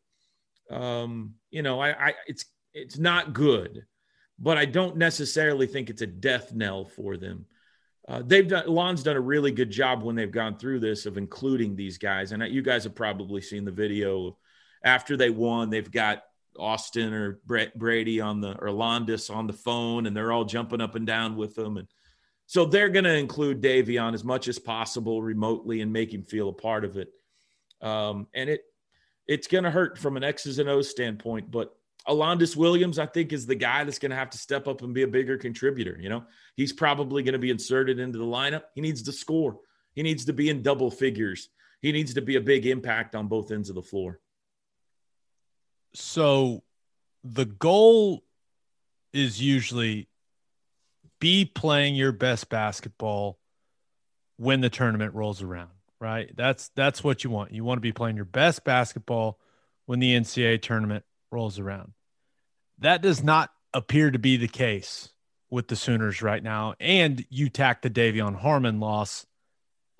Um, you know, I, I it's it's not good but I don't necessarily think it's a death knell for them. Uh, they've done Lon's done a really good job when they've gone through this of including these guys, and you guys have probably seen the video after they won. They've got Austin or Brady on the or Landis on the phone, and they're all jumping up and down with them, and so they're going to include De'Vion as much as possible remotely and make him feel a part of it. Um, and it it's going to hurt from an X's and O's standpoint, but Alondes Williams, I think, is the guy that's going to have to step up and be a bigger contributor. You know, he's probably going to be inserted into the lineup. He needs to score. He needs to be in double figures. He needs to be a big impact on both ends of the floor. So the goal is usually be playing your best basketball when the tournament rolls around, right? That's that's what you want. You want to be playing your best basketball when the NCAA tournament rolls around. That does not appear to be the case with the Sooners right now. And you tack the De'Vion Harmon loss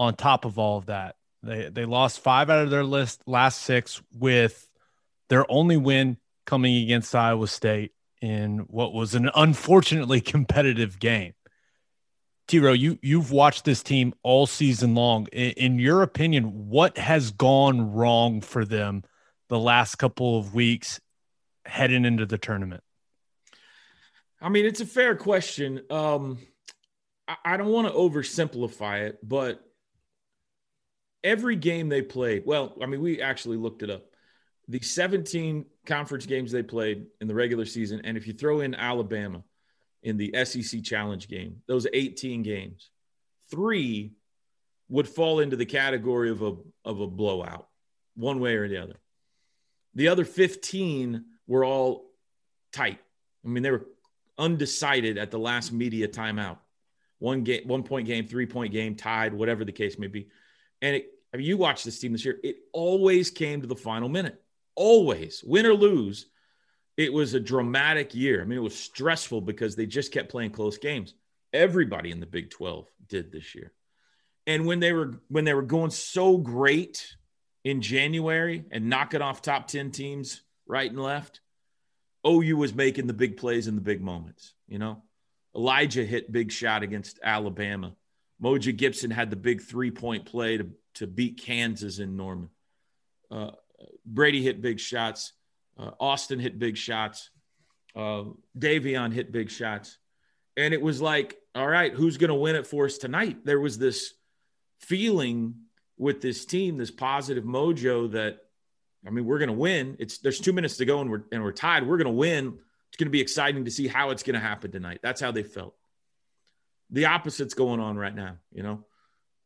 on top of all of that. They they lost five out of their list last six with their only win coming against Iowa State in what was an unfortunately *laughs* competitive game. T-Row, you you've watched this team all season long. In, in, your opinion, what has gone wrong for them the last couple of weeks heading into the tournament? I mean, it's a fair question. Um, I, I don't want to oversimplify it, but every game they played, well, I mean, we actually looked it up. The 17 conference games they played in the regular season, and if you throw in Alabama in the SEC challenge game, those 18 games, three would fall into the category of a, of a blowout, one way or the other. The other 15 were all tight. I mean, they were undecided at the last media timeout. One game, one point game, three point game, tied, whatever the case may be. And it, I mean, you watch this team this year, it always came to the final minute. Always, win or lose, it was a dramatic year. I mean, it was stressful because they just kept playing close games. Everybody in the Big 12 did this year. And when they were when they were going so great in January and knocking off top 10 teams right and left, OU was making the big plays in the big moments. You know, Elijah hit big shot against Alabama. moja Gibson had the big three point play to, to beat Kansas in Norman. Uh, Brady hit big shots. Uh, Austin hit big shots. Uh, De'Vion hit big shots. And it was like, all right, who's going to win it for us tonight? There was this feeling with this team, this positive mojo that, I mean, we're going to win. It's there's two minutes to go and we're and we're tied. We're going to win. It's going to be exciting to see how it's going to happen tonight. That's how they felt. The opposite's going on right now. You know,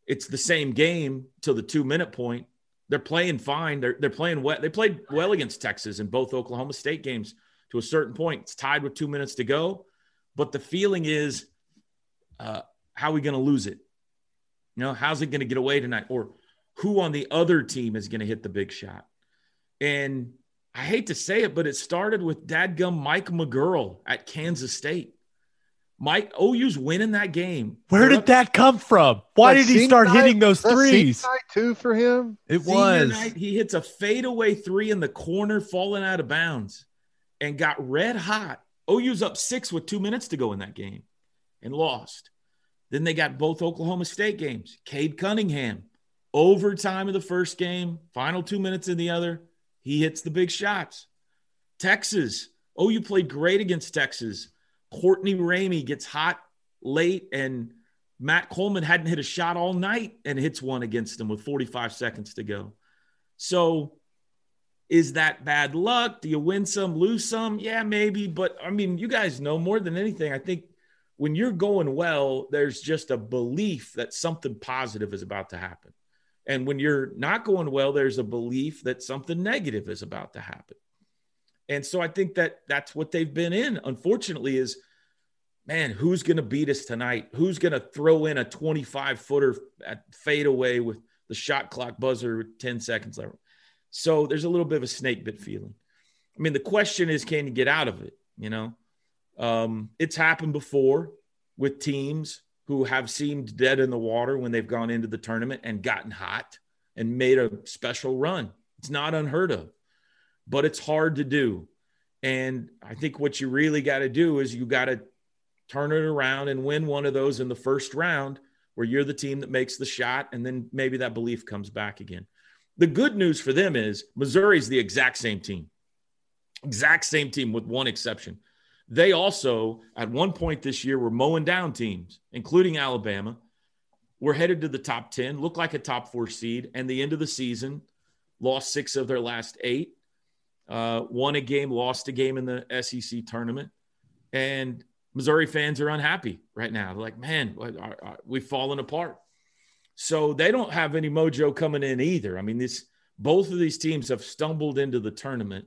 it's the same game till the two minute point. They're playing fine. They're they're playing well. They played well against Texas in both Oklahoma State games to a certain point. It's tied with two minutes to go, but the feeling is, uh, how are we going to lose it? You know, how's it going to get away tonight? Or who on the other team is going to hit the big shot? And I hate to say it, but it started with dadgum Mike McGuirl at Kansas State. Mike OU's winning that game. Where did that come from? Why did he start night, hitting those threes? Night two for him. It was. Night, he hits a fadeaway three in the corner, falling out of bounds, and got red hot. OU's up six with two minutes to go in that game, and lost. Then they got both Oklahoma State games. Cade Cunningham, overtime of the first game, final two minutes in the other. He hits the big shots. Texas. OU played great against Texas Courtney Ramey gets hot late, and Matt Coleman hadn't hit a shot all night and hits one against them with 45 seconds to go. So, is that bad luck? Do you win some, lose some? Yeah, maybe. But I mean, you guys know more than anything. I think when you're going well, there's just a belief that something positive is about to happen. And when you're not going well, there's a belief that something negative is about to happen. And so I think that that's what they've been in. Unfortunately, is man, who's going to beat us tonight? Who's going to throw in a 25 footer at fade away with the shot clock buzzer 10 seconds left? So there's a little bit of a snake bit feeling. I mean, the question is, can you get out of it? You know, um, it's happened before with teams who have seemed dead in the water when they've gone into the tournament and gotten hot and made a special run. It's not unheard of but it's hard to do. And I think what you really got to do is you got to turn it around and win one of those in the first round where you're the team that makes the shot. And then maybe that belief comes back again. The good news for them is Missouri's the exact same team, exact same team with one exception. They also, at one point this year, were mowing down teams, including Alabama. We're headed to the top 10, look like a top four seed, and the end of the season, lost six of their last eight uh, won a game, lost a game in the SEC tournament, and Missouri fans are unhappy right now. They're like, man, we've fallen apart. So they don't have any mojo coming in either. I mean, this both of these teams have stumbled into the tournament,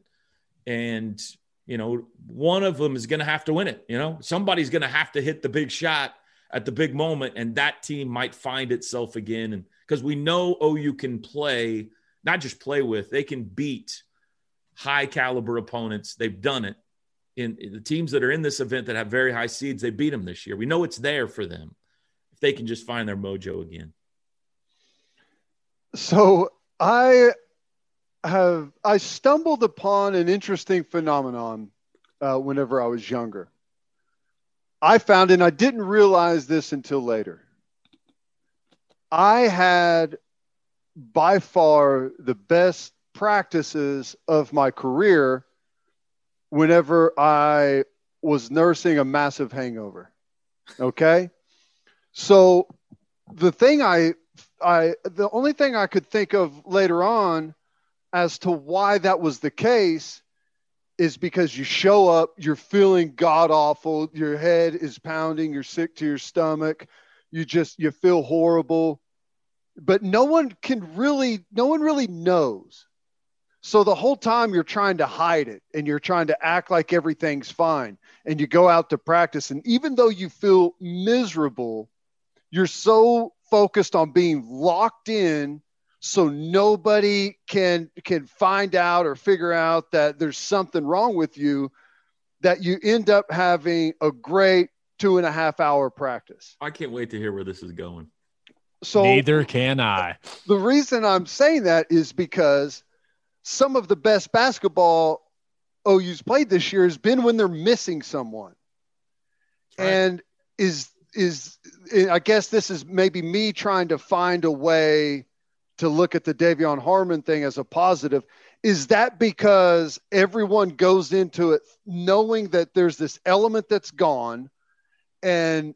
and you know, one of them is going to have to win it. You know, somebody's going to have to hit the big shot at the big moment, and that team might find itself again. And because we know OU can play, not just play with, they can beat high caliber opponents. They've done it. In, the teams that are in this event that have very high seeds, they beat them this year. We know it's there for them if they can just find their mojo again. So I have I stumbled upon an interesting phenomenon uh, whenever I was younger. I found, and I didn't realize this until later. I had by far the best practices of my career whenever I was nursing a massive hangover. Okay. So the thing I, I, the only thing I could think of later on as to why that was the case is because you show up, you're feeling god awful, your head is pounding, you're sick to your stomach, you just you feel horrible. But no one can really no one really knows. So the whole time you're trying to hide it and you're trying to act like everything's fine and you go out to practice and even though you feel miserable, you're so focused on being locked in so nobody can can find out or figure out that there's something wrong with you that you end up having a great two and a half hour practice. I can't wait to hear where this is going. So neither can i. the reason i'm saying that is because some of the best basketball ou's played this year has been when they're missing someone right. and is is eh, i guess this is maybe me trying to find a way to look at the De'Vion Harmon thing as a positive. Is that because everyone goes into it knowing that there's this element that's gone and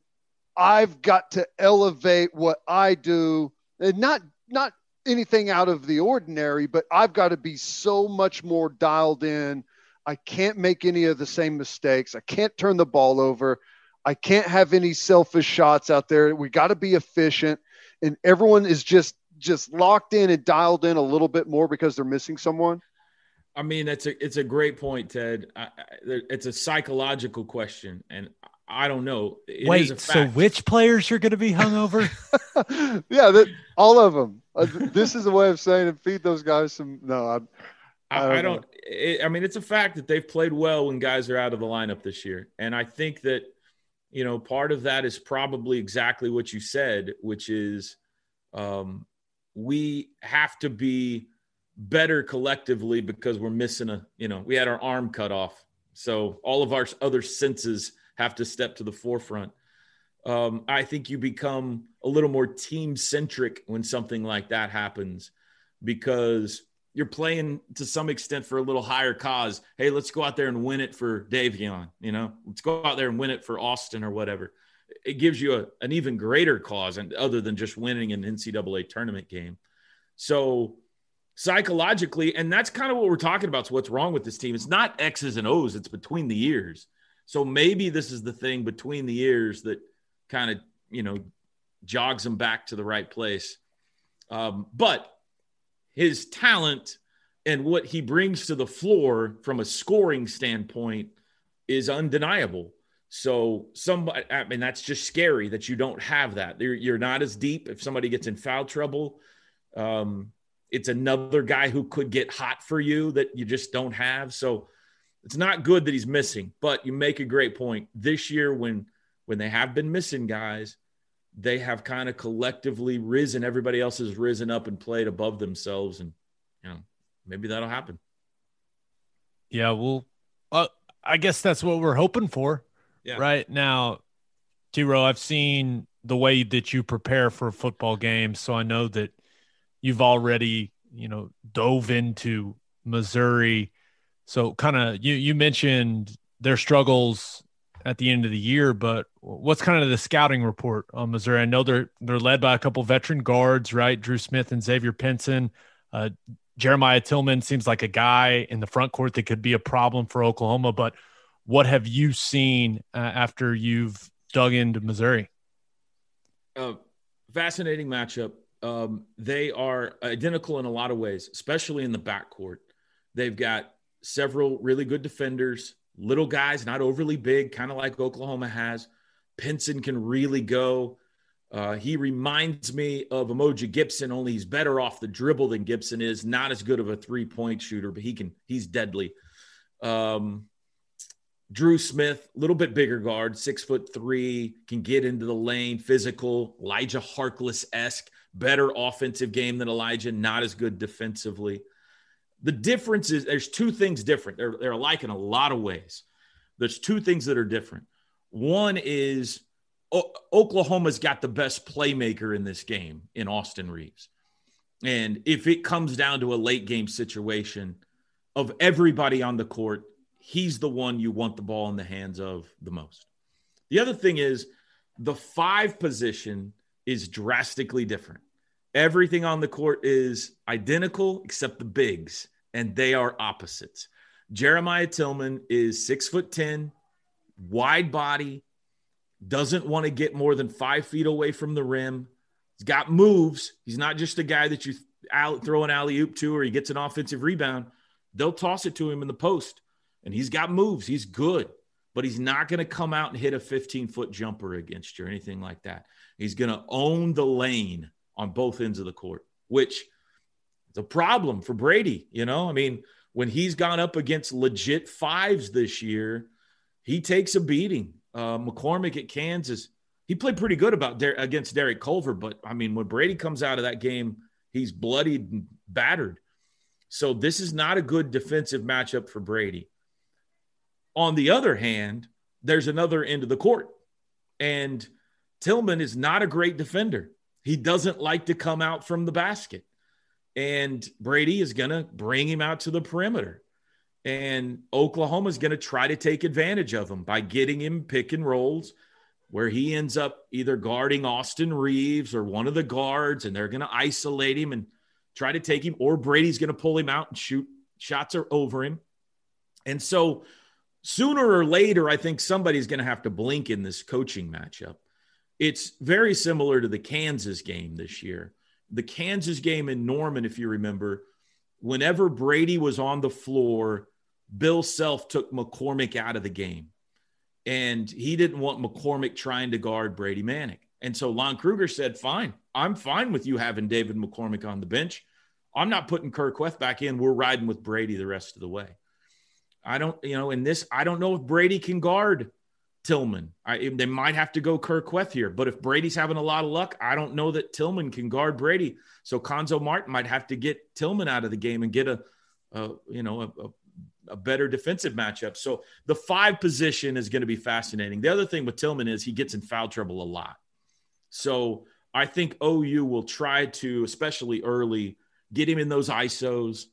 I've got to elevate what I do and not not anything out of the ordinary, but I've got to be so much more dialed in. I can't make any of the same mistakes. I can't turn the ball over. I can't have any selfish shots out there. We got to be efficient. And everyone is just just locked in and dialed in a little bit more because they're missing someone? I mean, that's a it's a great point, Ted. I, I, it's a psychological question, and I don't know. It Wait, so which players are going to be *laughs* hungover? *laughs* yeah, that, all of them. Uh, this is a way of saying it. Feed those guys some. No, I, I don't. I, don't it, I mean, it's a fact that they've played well when guys are out of the lineup this year, and I think that you know part of that is probably exactly what you said, which is um, we have to be better collectively because we're missing a, you know, we had our arm cut off. So all of our other senses have to step to the forefront. Um, I think you become a little more team centric when something like that happens because you're playing to some extent for a little higher cause. Hey, let's go out there and win it for De'Vion. You know, let's go out there and win it for Austin or whatever it gives you a, an even greater cause and other than just winning an NCAA tournament game. So psychologically, and that's kind of what we're talking about. So what's wrong with this team? It's not X's and O's, it's between the years. So maybe this is the thing between the years that kind of, you know, jogs him back to the right place. Um, but his talent and what he brings to the floor from a scoring standpoint is undeniable. So somebody, I mean, that's just scary that you don't have that. You're, you're not as deep. If somebody gets in foul trouble, um, it's another guy who could get hot for you that you just don't have. So it's not good that he's missing. But you make a great point. This year, when when they have been missing guys, they have kind of collectively risen. Everybody else has risen up and played above themselves, and you know maybe that'll happen. Yeah, well, uh, I guess that's what we're hoping for. Yeah. Right now, T Row, I've seen the way that you prepare for a football game. So I know that you've already, you know, dove into Missouri. So kind of you you mentioned their struggles at the end of the year, but what's kind of the scouting report on Missouri? I know they're they're led by a couple veteran guards, right? Dru Smith and Xavier Pinson. Uh, Jeremiah Tilmon seems like a guy in the front court that could be a problem for Oklahoma. But what have you seen uh, after you've dug into Missouri? Uh, fascinating matchup. Um, they are identical in a lot of ways, especially in the backcourt. They've got several really good defenders, little guys, not overly big, kind of like Oklahoma has. Pinson can really go. Uh, he reminds me of Umoja Gibson, only he's better off the dribble than Gibson is. Not as good of a three point shooter, but he can. He's deadly. Um, Dru Smith, a little bit bigger guard, six foot three, can get into the lane, physical. Elijah Harkless esque, better offensive game than Elijah, not as good defensively. The difference is there's two things different. They're, they're alike in a lot of ways. There's two things that are different. One is o- Oklahoma's got the best playmaker in this game in Austin Reaves. And if it comes down to a late game situation of everybody on the court, he's the one you want the ball in the hands of the most. The other thing is the five position is drastically different. Everything on the court is identical except the bigs, and they are opposites. Jeremiah Tilmon is six foot 10, wide body, doesn't want to get more than five feet away from the rim. He's got moves. He's not just a guy that you throw an alley oop to or he gets an offensive rebound. They'll toss it to him in the post and he's got moves. He's good, but he's not going to come out and hit a 15 foot jumper against you or anything like that. He's going to own the lane on both ends of the court, which is a problem for Brady. You know, I mean, when he's gone up against legit fives this year, he takes a beating. Uh, McCormack at Kansas, he played pretty good about Der- against Derek Culver, but I mean, when Brady comes out of that game, he's bloodied and battered. So this is not a good defensive matchup for Brady. On the other hand, there's another end of the court. And Tilmon is not a great defender. He doesn't like to come out from the basket. And Brady is going to bring him out to the perimeter. And Oklahoma is going to try to take advantage of him by getting him pick and rolls where he ends up either guarding Austin Reaves or one of the guards, and they're going to isolate him and try to take him, or Brady's going to pull him out and shoot shots are over him. And so sooner or later, I think somebody's going to have to blink in this coaching matchup. It's very similar to the Kansas game this year. The Kansas game in Norman, if you remember, whenever Brady was on the floor, Bill Self took McCormack out of the game. And he didn't want McCormack trying to guard Brady Manek. And so Lon Kruger said, Fine, I'm fine with you having David McCormack on the bench. I'm not putting Kur Kuath back in. We're riding with Brady the rest of the way. I don't, you know, in this, I don't know if Brady can guard Tilmon. I, they might have to go Kur Kuath here, but if Brady's having a lot of luck, I don't know that Tilmon can guard Brady. So Cuonzo Martin might have to get Tilmon out of the game and get a, a you know, a, a, better defensive matchup. So the five position is going to be fascinating. The other thing with Tilmon is he gets in foul trouble a lot. So I think OU will try to, especially early, get him in those ISOs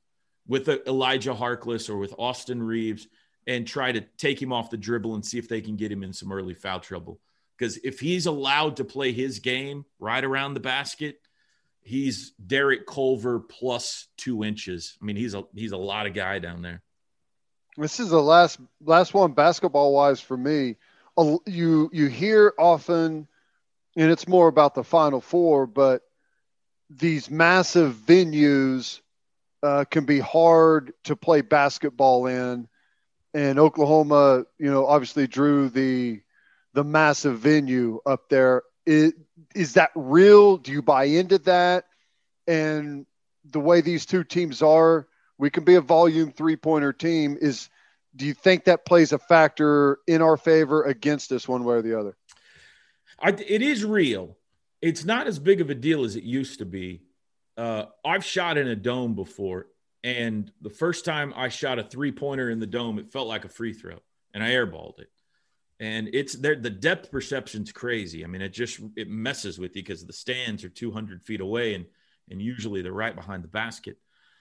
with uh, Elijah Harkless or with Austin Reaves and try to take him off the dribble and see if they can get him in some early foul trouble. Because if he's allowed to play his game right around the basket, he's Derek Culver plus two inches. I mean, he's a he's a lot of guy down there. This is the last last one basketball wise for me. You you hear often, and it's more about the Final Four, but these massive venues uh, can be hard to play basketball in. And Oklahoma, you know, obviously drew the the massive venue up there. Is, is that real? Do you buy into that? And the way these two teams are, we can be a volume three pointer team. Is do you think that plays a factor in our favor against us one way or the other? I, it is real. It's not as big of a deal as it used to be uh, I've shot in a dome before, and the first time I shot a three pointer in the dome, it felt like a free throw, and I airballed it. And it's there. The depth perception's crazy. I mean, it just it messes with you because the stands are 200 feet away, and and usually they're right behind the basket.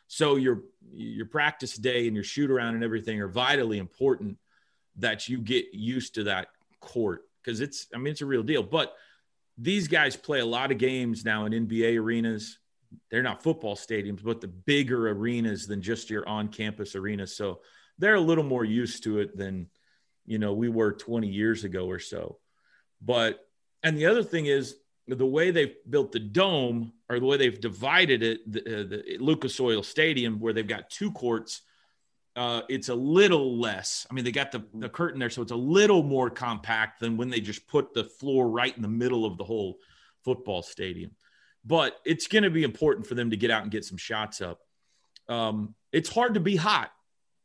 So your your practice day and your shoot around and everything are vitally important that you get used to that court because it's I mean it's a real deal. But these guys play a lot of games now in NBA arenas they're not football stadiums, but the bigger arenas than just your on campus arena. So they're a little more used to it than, you know, we were 20 years ago or so. But, and the other thing is the way they've built the dome or the way they've divided it, the, uh, the Lucas Oil Stadium, where they've got two courts, uh, it's a little less. I mean, they got the, the curtain there, so it's a little more compact than when they just put the floor right in the middle of the whole football stadium. But it's going to be important for them to get out and get some shots up. Um, it's hard to be hot.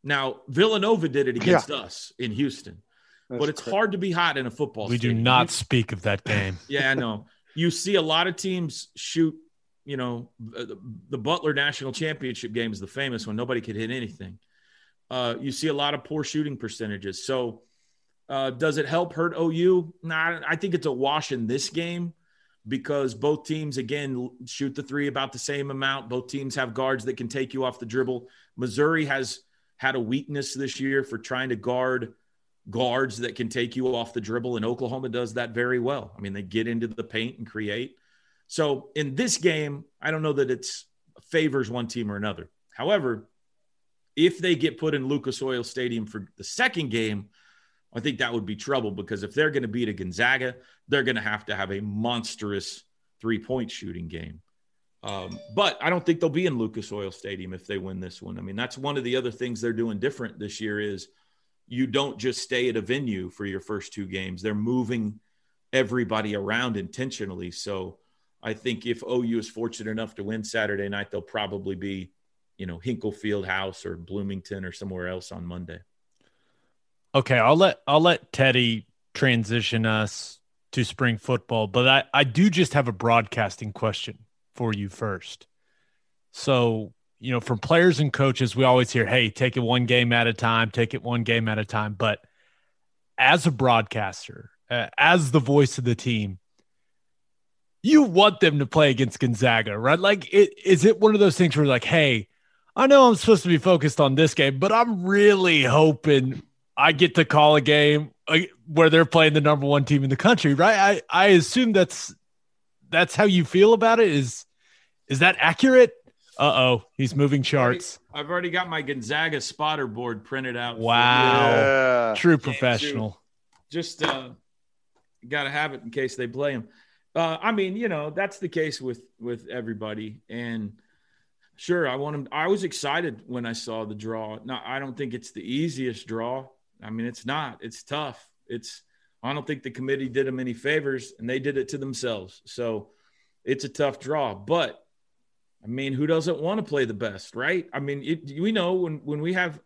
Now, Villanova did it against yeah. us in Houston, That's but it's crazy. hard to be hot in a football. We stadium. do not you, speak of that game. *laughs* yeah, I know. You see a lot of teams shoot. You know, the, the Butler National Championship game is the famous one. Nobody could hit anything. Uh, you see a lot of poor shooting percentages. So, uh, does it help hurt OU? Nah, I think it's a wash in this game because both teams again shoot the three about the same amount. Both teams have guards that can take you off the dribble. Missouri has had a weakness this year for trying to guard guards that can take you off the dribble, and Oklahoma does that very well. I mean, they get into the paint and create. So in this game, I don't know that it's favors one team or another. However, if they get put in Lucas Oil Stadium for the second game, I think that would be trouble because if they're going to beat a Gonzaga, they're going to have to have a monstrous three point shooting game. Um, but I don't think they'll be in Lucas Oil Stadium if they win this one. I mean, that's one of the other things they're doing different this year is you don't just stay at a venue for your first two games. They're moving everybody around intentionally. So I think if OU is fortunate enough to win Saturday night, they'll probably be, you know, Hinkle Field House or Bloomington or somewhere else on Monday. Okay, I'll let I'll let Teddy transition us to spring football, but I, I do just have a broadcasting question for you first. So, you know, from players and coaches, we always hear, hey, take it one game at a time, take it one game at a time. But as a broadcaster, uh, as the voice of the team, you want them to play against Gonzaga, right? Like, it, is it one of those things where, like, hey, I know I'm supposed to be focused on this game, but I'm really hoping I get to call a game uh, where they're playing the number one team in the country, right? I, I assume that's that's how you feel about it. Is is that accurate? Uh oh, he's moving charts. I've already got my Gonzaga spotter board printed out. Wow, yeah. true professional. Just uh, got to have it in case they play him. Uh, I mean, you know, that's the case with with everybody, and sure, I want him. I was excited when I saw the draw. Now, I don't think it's the easiest draw. I mean, it's not. It's tough. It's. I don't think the committee did them any favors, and they did it to themselves. So it's a tough draw. But I mean, who doesn't want to play the best, right? I mean, it, we know when when we have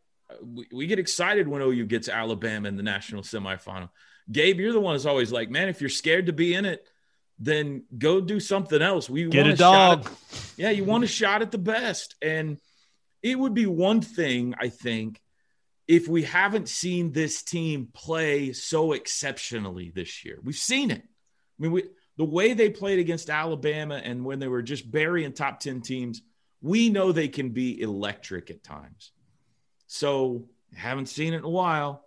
we, we get excited when OU gets Alabama in the national semifinal. Gabe, you're the one who's always like, man, if you're scared to be in it, then go do something else. We get a, a dog. At, yeah, you want a shot at the best, and it would be one thing I think if we haven't seen this team play so exceptionally this year. We've seen it. I mean, we, the way they played against Alabama and when they were just burying top 10 teams, we know they can be electric at times. So, haven't seen it in a while,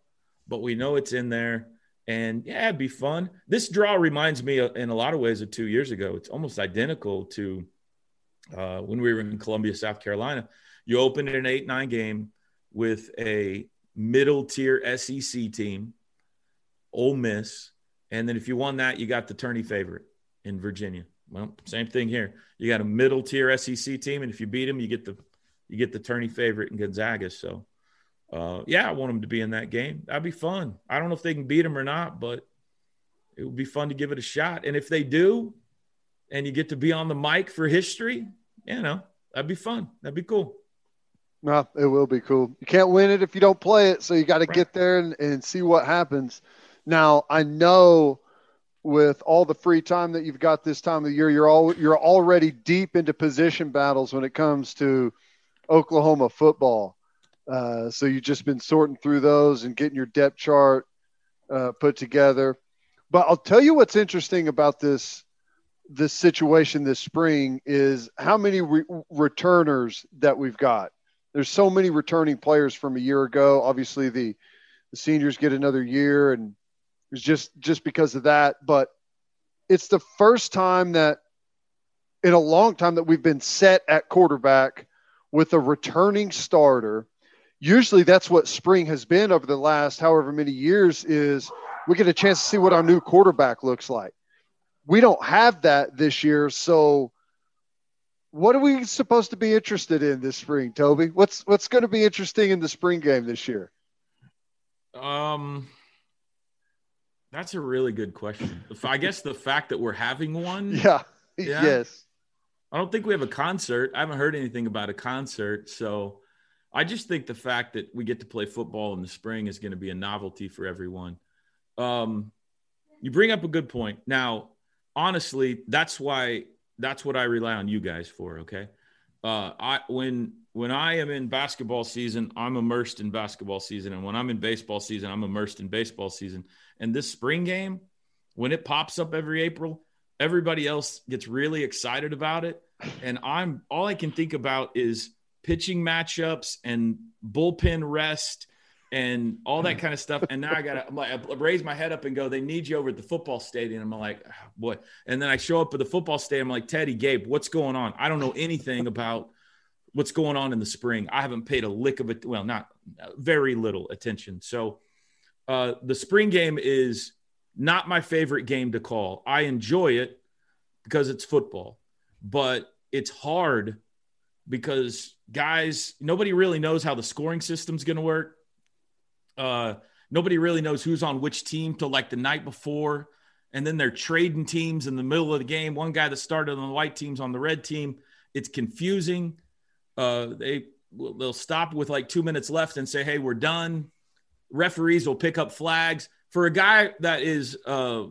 but we know it's in there. And yeah, it'd be fun. This draw reminds me in a lot of ways of two years ago. It's almost identical to uh, when we were in Columbia, South Carolina. You opened an 8 9 game with a middle tier SEC team, Ole Miss, and then if you won that, you got the tourney favorite in Virginia. Well, same thing here. You got a middle tier SEC team, and if you beat them, you get the you get the tourney favorite in Gonzaga. So, uh, yeah, I want them to be in that game. That'd be fun. I don't know if they can beat them or not, but it would be fun to give it a shot. And if they do, and you get to be on the mic for history, you know, that'd be fun. That'd be cool. No, it will be cool. You can't win it if you don't play it, so you got to right. get there and, and see what happens. Now, I know with all the free time that you've got this time of the year, you're all you're already deep into position battles when it comes to Oklahoma football. Uh, so you've just been sorting through those and getting your depth chart uh, put together. But I'll tell you what's interesting about this this situation this spring is how many re- returners that we've got there's so many returning players from a year ago. Obviously, the the seniors get another year, and it's just just because of that. But it's the first time that in a long time that we've been set at quarterback with a returning starter. Usually that's what spring has been over the last however many years is we get a chance to see what our new quarterback looks like. We don't have that this year, so what are we supposed to be interested in this spring, Toby? What's what's going to be interesting in the spring game this year? Um that's a really good question. I guess the fact that we're having one. *laughs* Yeah. yeah. Yes. I don't think we have a concert. I haven't heard anything about a concert. So I just think the fact that we get to play football in the spring is going to be a novelty for everyone. Um, you bring up a good point. Now, honestly, that's why that's what I rely on you guys for. Okay. Uh, I when when I am in basketball season, I'm immersed in basketball season, and when I'm in baseball season, I'm immersed in baseball season. And this spring game, when it pops up every April, everybody else gets really excited about it, and I'm all I can think about is pitching matchups and bullpen rest and all that *laughs* kind of stuff. And now I got to like, I raise my head up and go, they need you over at the football stadium. I'm like, oh, boy. And then I show up at the football stadium. I'm like, Teddy, Gabe, what's going on? I don't know anything about what's going on in the spring. I haven't paid a lick of it. Well, not very little attention. So uh, the spring game is not my favorite game to call. I enjoy it because it's football, but it's hard because guys, nobody really knows how the scoring system's going to work uh, nobody really knows who's on which team till like the night before. And then they're trading teams in the middle of the game. One guy that started on the white team's on the red team. It's confusing. Uh, they they'll stop with like two minutes left and say, "Hey, we're done." Referees will pick up flags. For a guy that is uh,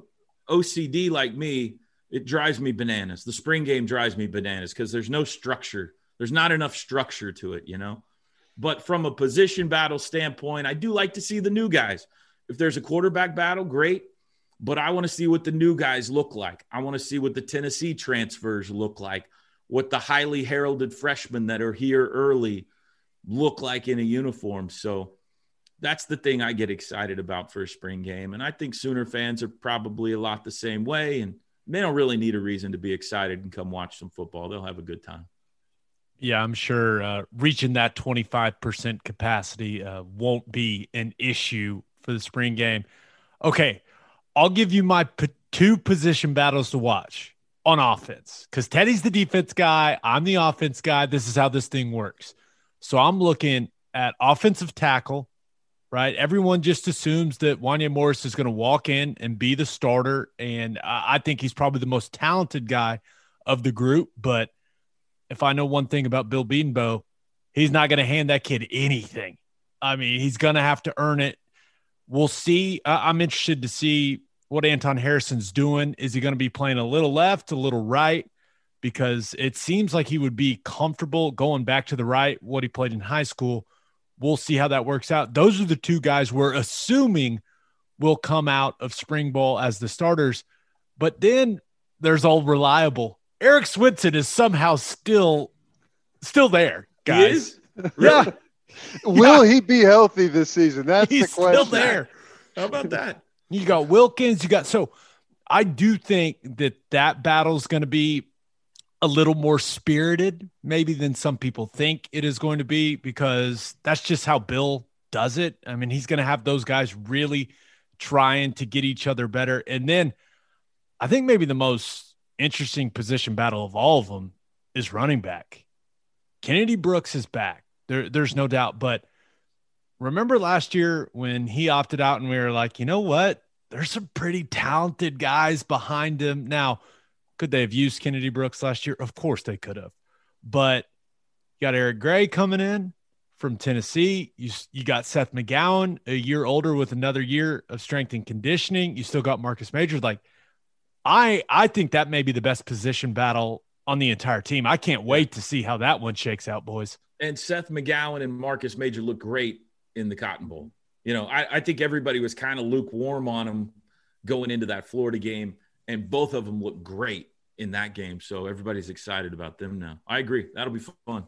OCD like me, it drives me bananas. The spring game drives me bananas because there's no structure. There's not enough structure to it, you know. But from a position battle standpoint, I do like to see the new guys. If there's a quarterback battle, great. But I want to see what the new guys look like. I want to see what the Tennessee transfers look like, what the highly heralded freshmen that are here early look like in a uniform. So that's the thing I get excited about for a spring game. And I think Sooner fans are probably a lot the same way. And they don't really need a reason to be excited and come watch some football. They'll have a good time. Yeah, I'm sure uh, reaching that 25% capacity uh, won't be an issue for the spring game. Okay, I'll give you my p- two position battles to watch on offense because Teddy's the defense guy. I'm the offense guy. This is how this thing works. So I'm looking at offensive tackle, right? Everyone just assumes that Wanya Morris is going to walk in and be the starter. And I think he's probably the most talented guy of the group, but – if I know one thing about Bill Bedenbaugh, he's not going to hand that kid anything. I mean, he's going to have to earn it. We'll see. I'm interested to see what Anton Harrison's doing. Is he going to be playing a little left, a little right? Because it seems like he would be comfortable going back to the right, what he played in high school. We'll see how that works out. Those are the two guys we're assuming will come out of spring ball as the starters. But then there's all reliable Erik Swenson is somehow still still there, guys. *laughs* yeah. Will he be healthy this season? That's He's the question. Still there. How about that? You got Wilkins. You got so. I do think that that battle is going to be a little more spirited, maybe than some people think it is going to be, because that's just how Bill does it. I mean, he's going to have those guys really trying to get each other better, and then I think maybe the most interesting position battle of all of them is running back. Kennedy Brooks is back. There, there's no doubt. But remember last year when he opted out and we were like, you know what? There's some pretty talented guys behind him. Now, could they have used Kennedy Brooks last year? Of course they could have. But you got Eric Gray coming in from Tennessee. You, you got Seth McGowan, a year older with another year of strength and conditioning. You still got Marcus Majors. Like, I I think that may be the best position battle on the entire team. I can't wait to see how that one shakes out, boys. And Seth McGowan and Marcus Major look great in the Cotton Bowl. You know, I, I think everybody was kind of lukewarm on them going into that Florida game, and both of them look great in that game. So everybody's excited about them now. I agree. That'll be fun.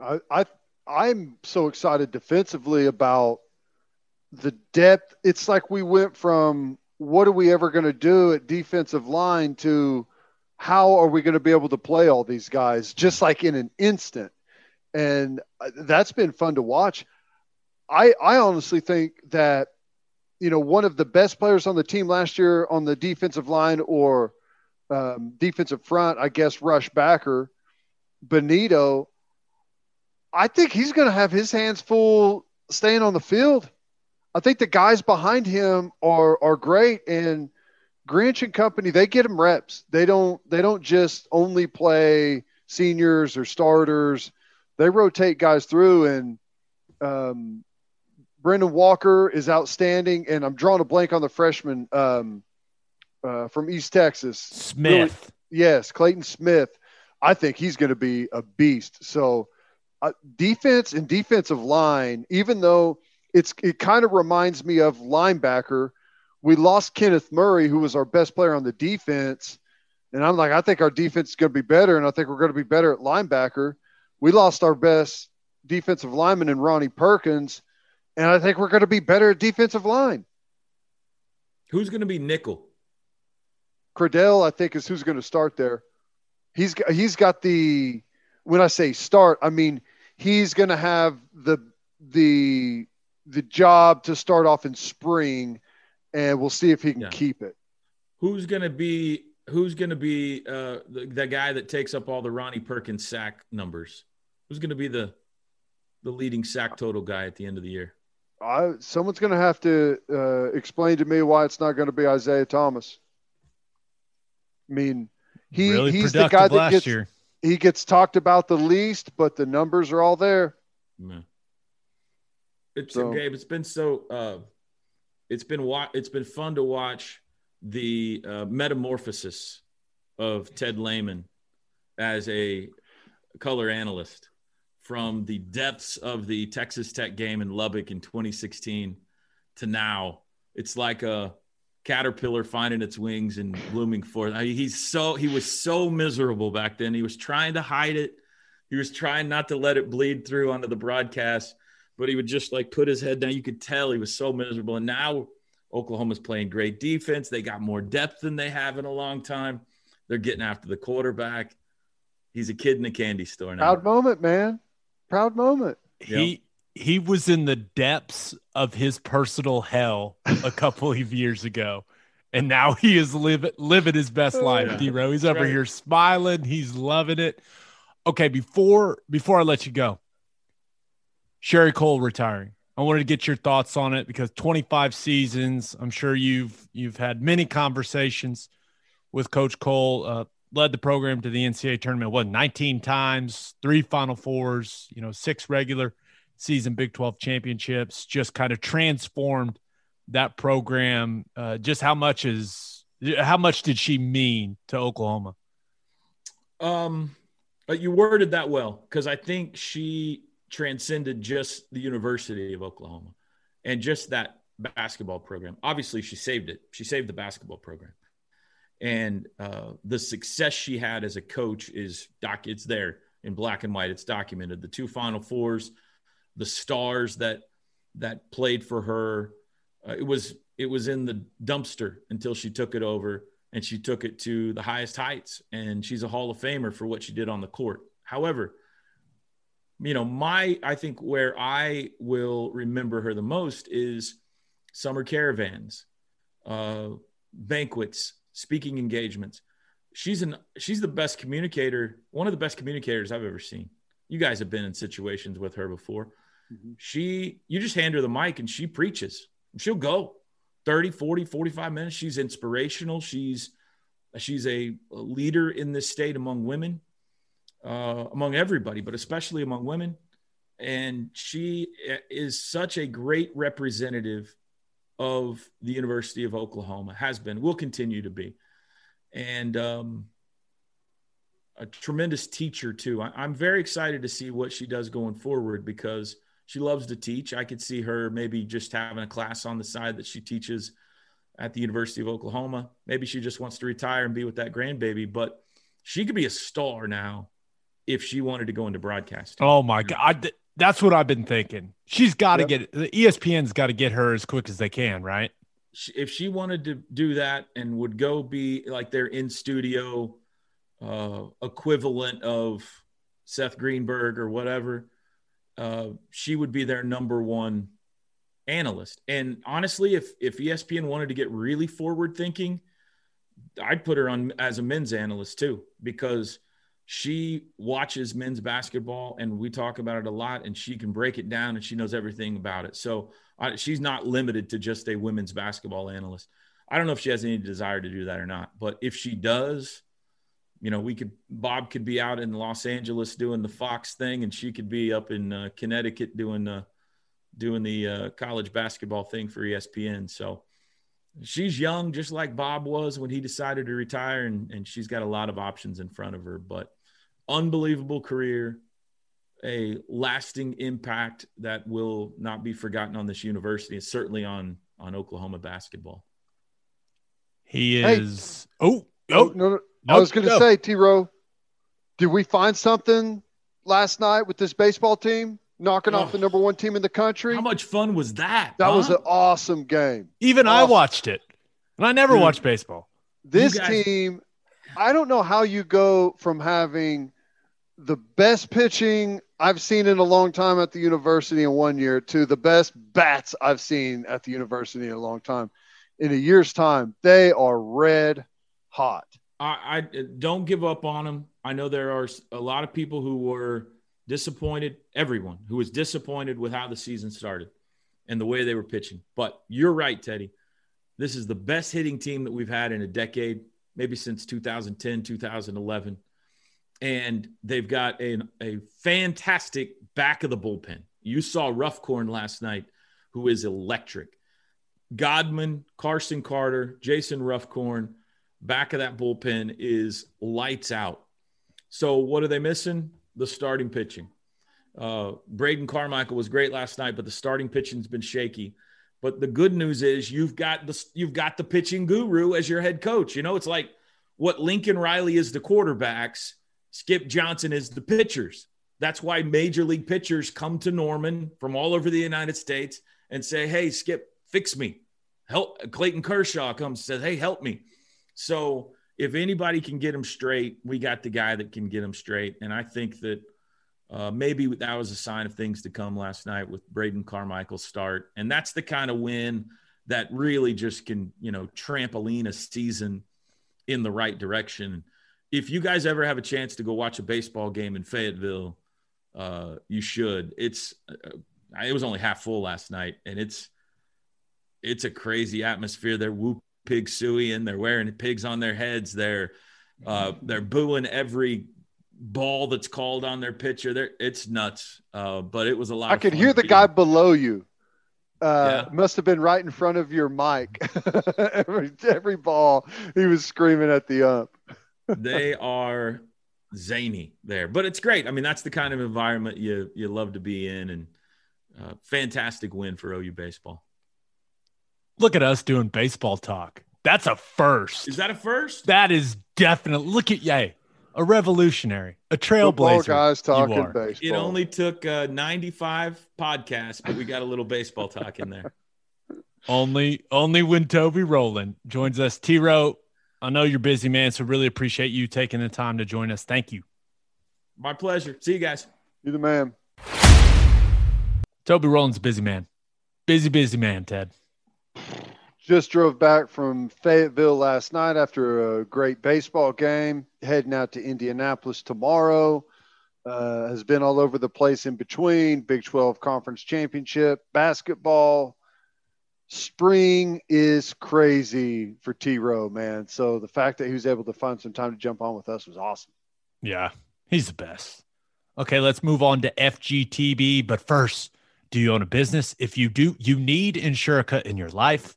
I, I I'm so excited defensively about the depth. It's like we went from what are we ever going to do at defensive line to how are we going to be able to play all these guys just like in an instant? And uh, that's been fun to watch. I I honestly think that you know one of the best players on the team last year on the defensive line or um, defensive front, I guess rush backer, Bonitto, I think he's going to have his hands full staying on the field. I think the guys behind him are are great, and Grinch and company they get him reps. They don't they don't just only play seniors or starters. They rotate guys through, and um, Brendan Walker is outstanding. And I'm drawing a blank on the freshman um, uh, from East Texas, Smith. Really, yes, Clayton Smith. I think he's going to be a beast. So, uh, defense and defensive line, even though it's it kind of reminds me of linebacker. We lost Kenneth Murray, who was our best player on the defense, and I'm like, I think our defense is going to be better, and I think we're going to be better at linebacker. We lost our best defensive lineman in Ronnie Perkins, and I think we're going to be better at defensive line. Who's going to be nickel? Cradell, I think, is who's going to start there. He's he's got the when I say start, I mean he's going to have the the the job to start off in spring, and we'll see if he can yeah. keep it. Who's going to be Who's going to be uh, the, the guy that takes up all the Ronnie Perkins sack numbers? Who's going to be the the leading sack total guy at the end of the year? I, someone's going to have to uh, explain to me why it's not going to be Isaiah Thomas. I mean, he really he's the guy that gets year. he gets talked about the least, but the numbers are all there. Yeah. It's so. Gabe. It's been so. Uh, it's been wa- It's been fun to watch the uh, metamorphosis of Ted Lehman as a color analyst from the depths of the Texas Tech game in Lubbock in 2016 to now. It's like a caterpillar finding its wings and blooming forth. I mean, he's so he was so miserable back then. He was trying to hide it. He was trying not to let it bleed through onto the broadcast but he would just like put his head down. You could tell he was so miserable. And now Oklahoma's playing great defense. They got more depth than they have in a long time. They're getting after the quarterback. He's a kid in a candy store now. Proud moment, man. Proud moment. He he was in the depths of his personal hell a couple of years ago. And now he is living living his best oh, life, yeah. D-Row. He's over right. here smiling. He's loving it. Okay, before before I let you go, Sherri Coale retiring. I wanted to get your thoughts on it because 25 seasons. I'm sure you've you've had many conversations with Coach Coale. Uh, led the program to the NCAA tournament. What 19 times, three Final Fours, you know, six regular season Big 12 championships. Just kind of transformed that program. Uh, just how much is how much did she mean to Oklahoma? Um, but you worded that well because I think she transcended just the University of Oklahoma and just that basketball program. Obviously, she saved it. She saved the basketball program, and uh, the success she had as a coach is doc. It's there in black and white. It's documented. The two Final Fours, the stars that that played for her. Uh, it was it was in the dumpster until she took it over and she took it to the highest heights. And she's a Hall of Famer for what she did on the court. However, you know, my I think where I will remember her the most is summer caravans, uh, banquets, speaking engagements. She's an she's the best communicator, one of the best communicators I've ever seen. You guys have been in situations with her before. Mm-hmm. She you just hand her the mic and she preaches. She'll go 30, 40, 45 minutes. She's inspirational. She's she's a, a leader in this state among women uh, among everybody, but especially among women. And she is such a great representative of the University of Oklahoma, has been, will continue to be. And um, a tremendous teacher, too. I, am very excited to see what she does going forward because she loves to teach. I could see her maybe just having a class on the side that she teaches at the University of Oklahoma. Maybe she just wants to retire and be with that grandbaby, but she could be a star now if she wanted to go into broadcasting. Oh my god, that's what I've been thinking. She's got to yep. get the ESPN's got to get her as quick as they can, right? If she wanted to do that and would go be like their in studio uh, equivalent of Seth Greenberg or whatever, uh, she would be their number one analyst. And honestly, if if ESPN wanted to get really forward thinking, I'd put her on as a men's analyst too because she watches men's basketball and we talk about it a lot and she can break it down and she knows everything about it. So she's not limited to just a women's basketball analyst. I don't know if she has any desire to do that or not, but if she does, you know, we could Bob could be out in Los Angeles doing the Fox thing, and she could be up in uh, Connecticut doing the doing the uh, college basketball thing for ESPN. So she's young, just like Bob was when he decided to retire, and, and she's got a lot of options in front of her. But unbelievable career, a lasting impact that will not be forgotten on this university, and certainly on on Oklahoma basketball. He is. Hey. Oh, oh, no, no. Nope, I was going to say, T. Row, did we find something last night with this baseball team knocking oh. off the number one team in the country? How much fun was that? That huh? was an awesome game. Even awesome. I watched it, and I never Dude, watched baseball. This guys- team, I don't know how you go from having the best pitching I've seen in a long time at the university in one year to the best bats I've seen at the university in a long time. In a year's time, they are red hot. I, I don't give up on them. I know there are a lot of people who were disappointed. Everyone who was disappointed with how the season started and the way they were pitching. But you're right, Teddy. This is the best hitting team that we've had in a decade, maybe since 2010, 2011. And they've got a, a fantastic back of the bullpen. You saw Ruffcorn last night, who is electric. Godman, Carson Carter, Jason Ruffcorn, back of that bullpen is lights out. So what are they missing? The starting pitching. Uh, Braden Carmichael was great last night, but the starting pitching's been shaky. But the good news is you've got the you've got the pitching guru as your head coach. You know, it's like what Lincoln Riley is the quarterbacks, Skip Johnson is the pitchers. That's why major league pitchers come to Norman from all over the United States and say, "Hey, Skip, fix me." Help. Clayton Kershaw comes and says, "Hey, help me." So if anybody can get him straight, we got the guy that can get him straight. And I think that uh, maybe that was a sign of things to come last night with Braden Carmichael's start. And that's the kind of win that really just can, you know, trampoline a season in the right direction. If you guys ever have a chance to go watch a baseball game in Fayetteville, uh, you should. It's uh, it was only half full last night, and it's it's a crazy atmosphere. They're whoop pig sueying. They're wearing pigs on their heads. They're uh, they're booing every ball that's called on their pitcher. They're, it's nuts. Uh, but it was a lot. I could hear the guy below you. Uh, yeah. Must have been right in front of your mic. *laughs* every every ball, he was screaming at the ump. *laughs* they are zany there, but it's great. I mean, that's the kind of environment you you love to be in, and uh, fantastic win for OU baseball. Look at us doing baseball talk. That's a first. Is that a first? That is definitely. Look at yay, a revolutionary, a trailblazer. Football guys talking baseball. It only took uh, 95 podcasts, but we got a little baseball talk in there. *laughs* Only, only when Toby Rowland joins us. T. Row, I know you're busy, man, so really appreciate you taking the time to join us. Thank you. My pleasure. See you guys. You the man. Toby Rowland's a busy man. Busy, busy man, Ted. Just drove back from Fayetteville last night after a great baseball game. Heading out to Indianapolis tomorrow. Uh, has been all over the place in between Big 12 Conference Championship, basketball. Spring is crazy for T Row, man. So the fact that he was able to find some time to jump on with us was awesome. Yeah, he's the best. Okay, let's move on to FGTB. But first, do you own a business? If you do, you need Insurica in your life.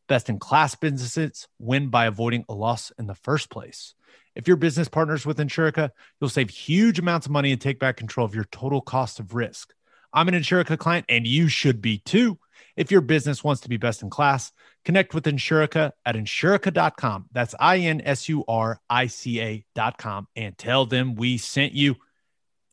Best in class businesses win by avoiding a loss in the first place. If your business partners with Insurica, you'll save huge amounts of money and take back control of your total cost of risk. I'm an Insurica client, and you should be too. If your business wants to be best in class, connect with Insurica at insurica.com. That's I N S U R I C A.com and tell them we sent you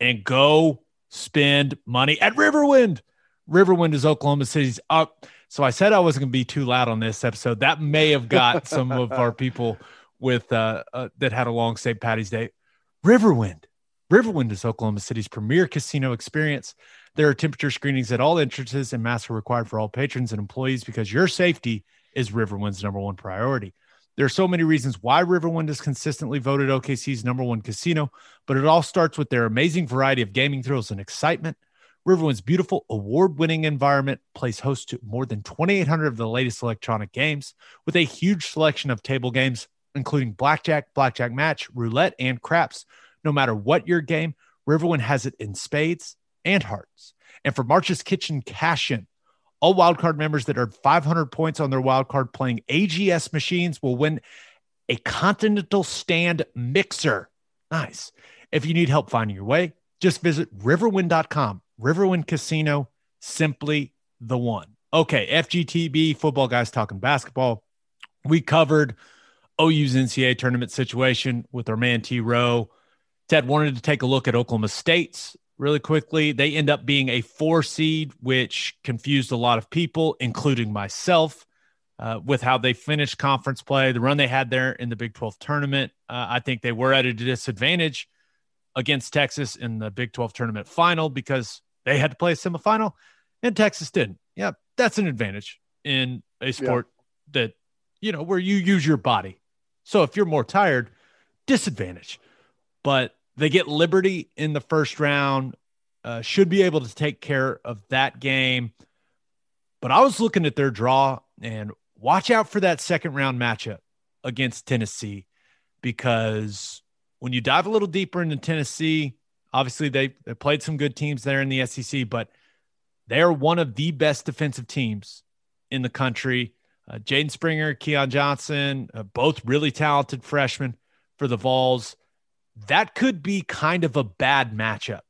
and go spend money at Riverwind. Riverwind is Oklahoma City's up. So I said I wasn't going to be too loud on this episode. That may have got some of our *laughs* people with uh, uh, that had a long St. Patty's Day. Riverwind. Riverwind is Oklahoma City's premier casino experience. There are temperature screenings at all entrances, and masks are required for all patrons and employees because your safety is Riverwind's number one priority. There are so many reasons why Riverwind is consistently voted OKC's number one casino, but it all starts with their amazing variety of gaming thrills and excitement. Riverwind's beautiful award winning environment plays host to more than 2,800 of the latest electronic games with a huge selection of table games, including blackjack, blackjack match, roulette, and craps. No matter what your game, Riverwind has it in spades and hearts. And for March's Kitchen Cash In, all wildcard members that earn 500 points on their wildcard playing AGS machines will win a Continental Stand mixer. Nice. If you need help finding your way, just visit riverwind.com. Riverwind Casino, simply the one. Okay, FGTB, football guys talking basketball. We covered OU's NCAA tournament situation with our man T Row. Ted wanted to take a look at Oklahoma State's really quickly. They end up being a four seed, which confused a lot of people, including myself, uh, with how they finished conference play, the run they had there in the Big 12 tournament. Uh, I think they were at a disadvantage against Texas in the Big 12 tournament final because they had to play a semifinal and Texas didn't. Yeah, that's an advantage in a sport yeah. that, you know, where you use your body. So if you're more tired, disadvantage. But they get Liberty in the first round, uh, should be able to take care of that game. But I was looking at their draw and watch out for that second round matchup against Tennessee because when you dive a little deeper into Tennessee, obviously they, they played some good teams there in the SEC, but they're one of the best defensive teams in the country. Uh, Jaden Springer, Keon Johnson, uh, both really talented freshmen for the Vols that could be kind of a bad matchup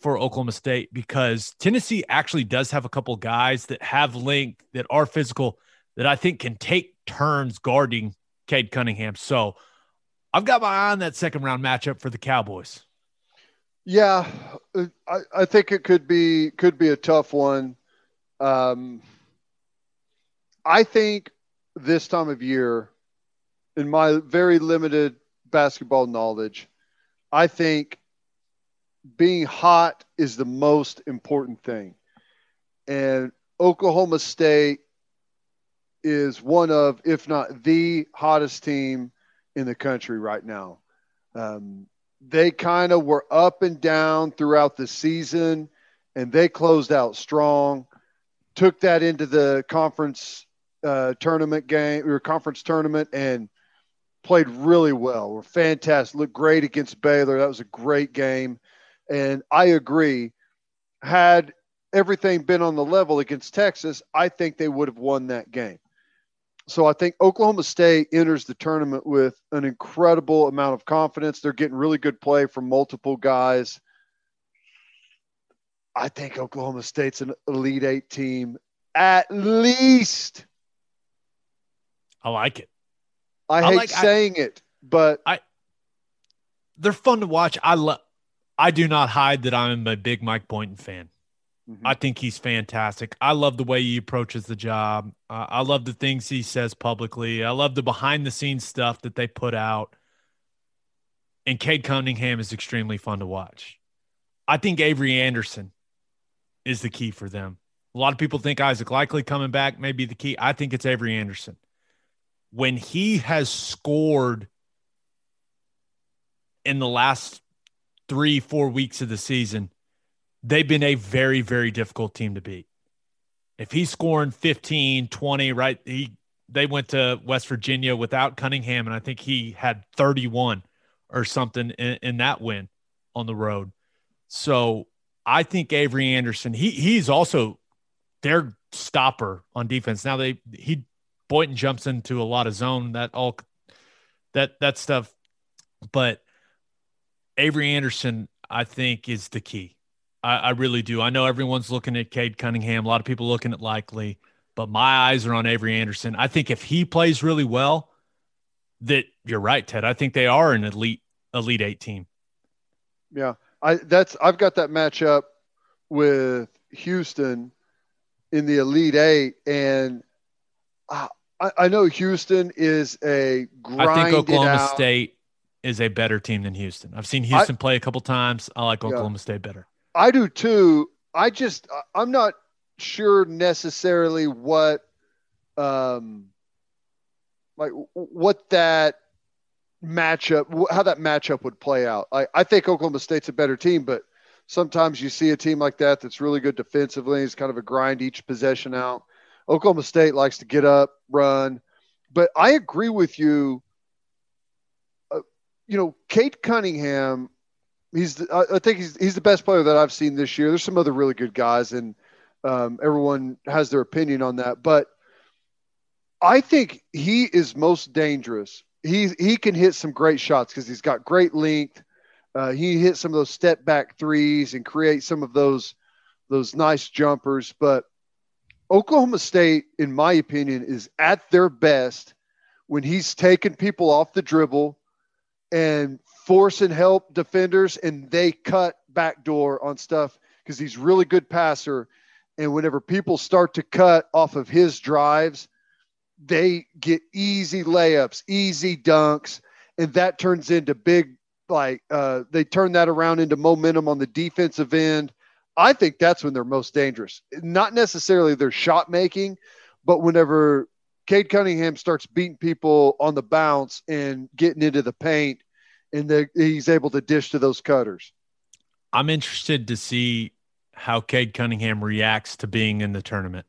for Oklahoma State because Tennessee actually does have a couple guys that have length that are physical that I think can take turns guarding Cade Cunningham. So I've got my eye on that second round matchup for the Cowboys. Yeah, I, I think it could be could be a tough one. Um, I think this time of year, in my very limited basketball knowledge, I think being hot is the most important thing. And Oklahoma State is one of, if not the hottest team in the country right now. Um, they kind of were up and down throughout the season, and they closed out strong. Took that into the conference uh, tournament game or conference tournament, and played really well. Were fantastic. Looked great against Baylor. That was a great game. And I agree. Had everything been on the level against Texas, I think they would have won that game. So I think Oklahoma State enters the tournament with an incredible amount of confidence. They're getting really good play from multiple guys. I think Oklahoma State's an Elite Eight team at least. I like it. I, I hate like, saying I, it, but I they're fun to watch. I love. I do not hide that I'm a big Mike Boynton fan. Mm-hmm. I think he's fantastic. I love the way he approaches the job. Uh, I love the things he says publicly. I love the behind the scenes stuff that they put out. And Cade Cunningham is extremely fun to watch. I think Avery Anderson is the key for them. A lot of people think Isaac Likely coming back may be the key. I think it's Avery Anderson when he has scored in the last three, four weeks of the season, they've been a very, very difficult team to beat. If he's scoring 15, 20, right? He they went to West Virginia without Cunningham, and I think he had 31 or something in, in that win on the road. So I think Avery Anderson, he he's also their stopper on defense. Now they he Boynton jumps into a lot of zone. That all that that stuff but Avery Anderson, I think, is the key. I, I really do. I know everyone's looking at Cade Cunningham. A lot of people looking at Likely, but my eyes are on Avery Anderson. I think if he plays really well, that you're right, Ted. I think they are an elite elite eight team. Yeah, I that's I've got that matchup with Houston in the elite eight, and I, I know Houston is a. I think Oklahoma out, State is a better team than Houston. I've seen Houston I, play a couple times. I like Oklahoma yeah, State better. I do too. I just I'm not sure necessarily what um like what that matchup how that matchup would play out. I, I think Oklahoma State's a better team, but sometimes you see a team like that that's really good defensively. It's kind of a grind each possession out. Oklahoma State likes to get up, run. But I agree with you Uh, you know, Cade Cunningham, he's the, I think he's he's the best player that I've seen this year. There's some other really good guys, and um, everyone has their opinion on that. But I think he is most dangerous. He he can hit some great shots because he's got great length. Uh, he hit some of those step back threes and create some of those those nice jumpers. But Oklahoma State, in my opinion, is at their best when he's taking people off the dribble and force and help defenders, and they cut backdoor on stuff because he's really good passer. And whenever people start to cut off of his drives, they get easy layups, easy dunks, and that turns into big like uh, they turn that around into momentum on the defensive end. I think that's when they're most dangerous. Not necessarily their shot making, but whenever Cade Cunningham starts beating people on the bounce and getting into the paint, and the, he's able to dish to those cutters. I'm interested to see how Cade Cunningham reacts to being in the tournament,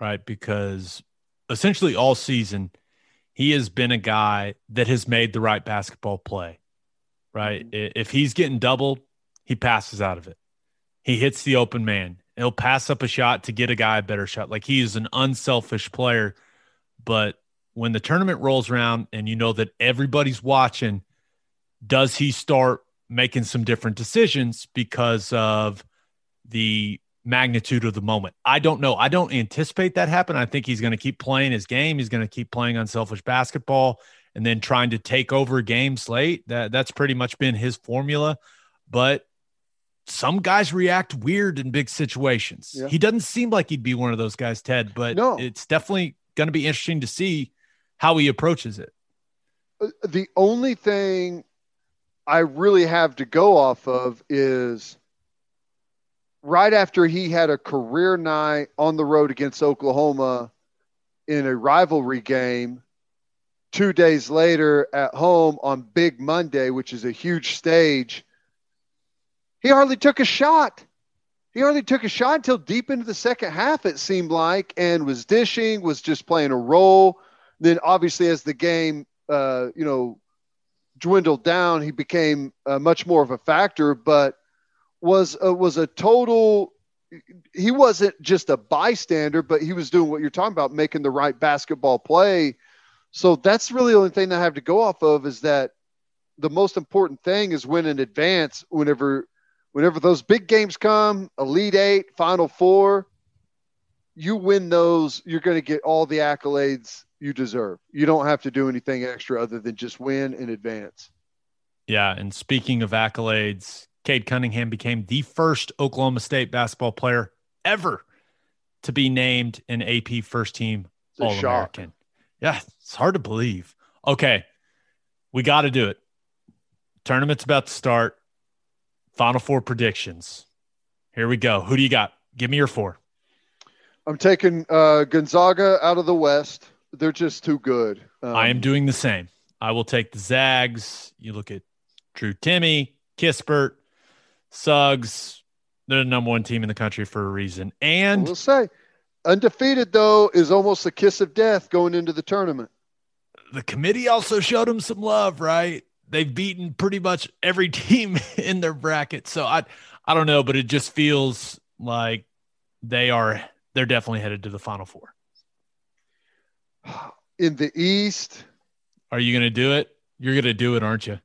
right? Because essentially all season, he has been a guy that has made the right basketball play, right? Mm-hmm. If he's getting doubled, he passes out of it. He hits the open man. He'll pass up a shot to get a guy a better shot. Like he is an unselfish player, but when the tournament rolls around and you know that everybody's watching, does he start making some different decisions because of the magnitude of the moment? I don't know. I don't anticipate that happen. I think he's going to keep playing his game. He's going to keep playing unselfish basketball and then trying to take over games late. That that's pretty much been his formula. But some guys react weird in big situations. Yeah. He doesn't seem like he'd be one of those guys, Ted, but no. it's definitely going to be interesting to see how he approaches it. Uh, the only thing I really have to go off of is right after he had a career night on the road against Oklahoma in a rivalry game. Two days later at home on Big Monday, which is a huge stage, he hardly took a shot. He hardly took a shot until deep into the second half, it seemed like, and was dishing, was just playing a role. Then, obviously, as the game, uh, you know, dwindled down, he became uh, much more of a factor, but was uh, was a total. He wasn't just a bystander, but he was doing what you're talking about, making the right basketball play. So that's really the only thing I have to go off of is that the most important thing is win in advance whenever whenever those big games come, Elite Eight, Final Four, you win those, you're going to get all the accolades you deserve. You don't have to do anything extra other than just win in advance. Yeah. And speaking of accolades, Cade Cunningham became the first Oklahoma State basketball player ever to be named an AP first team All American. Yeah. It's hard to believe. Okay. We got to do it. Tournament's about to start. Final four predictions. Here we go. Who do you got? Give me your four. I'm taking uh, Gonzaga out of the West they're just too good. Um, I am doing the same. I will take the Zags. You look at Drew Timme, Kispert, Suggs. They're the number one team in the country for a reason. And we'll say undefeated though is almost a kiss of death going into the tournament. The committee also showed them some love, right? They've beaten pretty much every *laughs* team in their bracket. So I I don't know, but it just feels like they are they're definitely headed to the final four *sighs* in the East. Are you going to do it? You're going to do it, aren't you?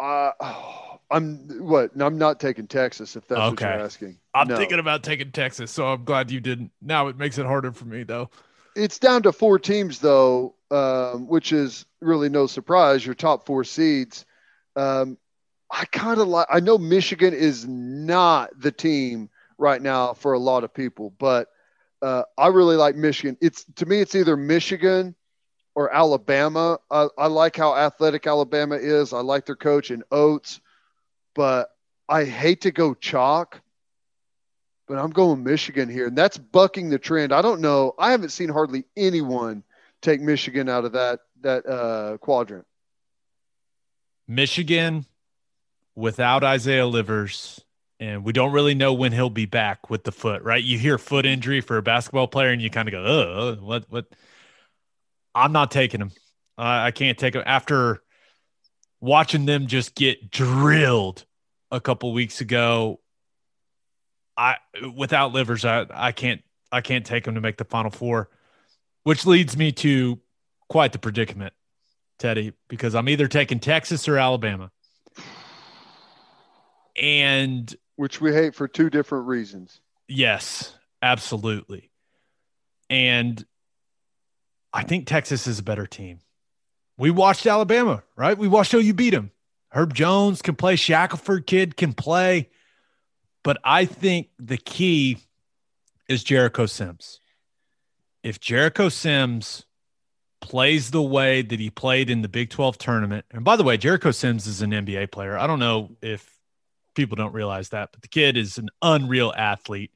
Uh, oh, *sighs* I'm what? I'm not taking Texas if that's okay. what you're asking. I'm no. thinking about taking Texas, so I'm glad you didn't. Now it makes it harder for me though. It's down to four teams though, um, which is really no surprise. Your top four seeds. Um, I kind of like. I know Michigan is not the team right now for a lot of people, but uh, I really like Michigan. It's to me, it's either Michigan or Alabama. I, I like how athletic Alabama is. I like their coach and Oats, but I hate to go chalk. But I'm going Michigan here, and that's bucking the trend. I don't know. I haven't seen hardly anyone take Michigan out of that that uh, quadrant. Michigan without Isaiah Livers, and we don't really know when he'll be back with the foot. Right? You hear foot injury for a basketball player, and you kind of go, "Oh, what? What?" I'm not taking him. I can't take him after watching them just get drilled a couple weeks ago. I without Livers, I, I can't I can't take them to make the final four, which leads me to quite the predicament, Teddy, because I'm either taking Texas or Alabama. And which we hate for two different reasons. Yes, absolutely. And I think Texas is a better team. We watched Alabama, right? We watched OU beat them. Herb Jones can play. Shackelford kid can play. But I think the key is Jericho Sims. If Jericho Sims plays the way that he played in the Big 12 tournament, and by the way, Jericho Sims is an NBA player. I don't know if people don't realize that, but the kid is an unreal athlete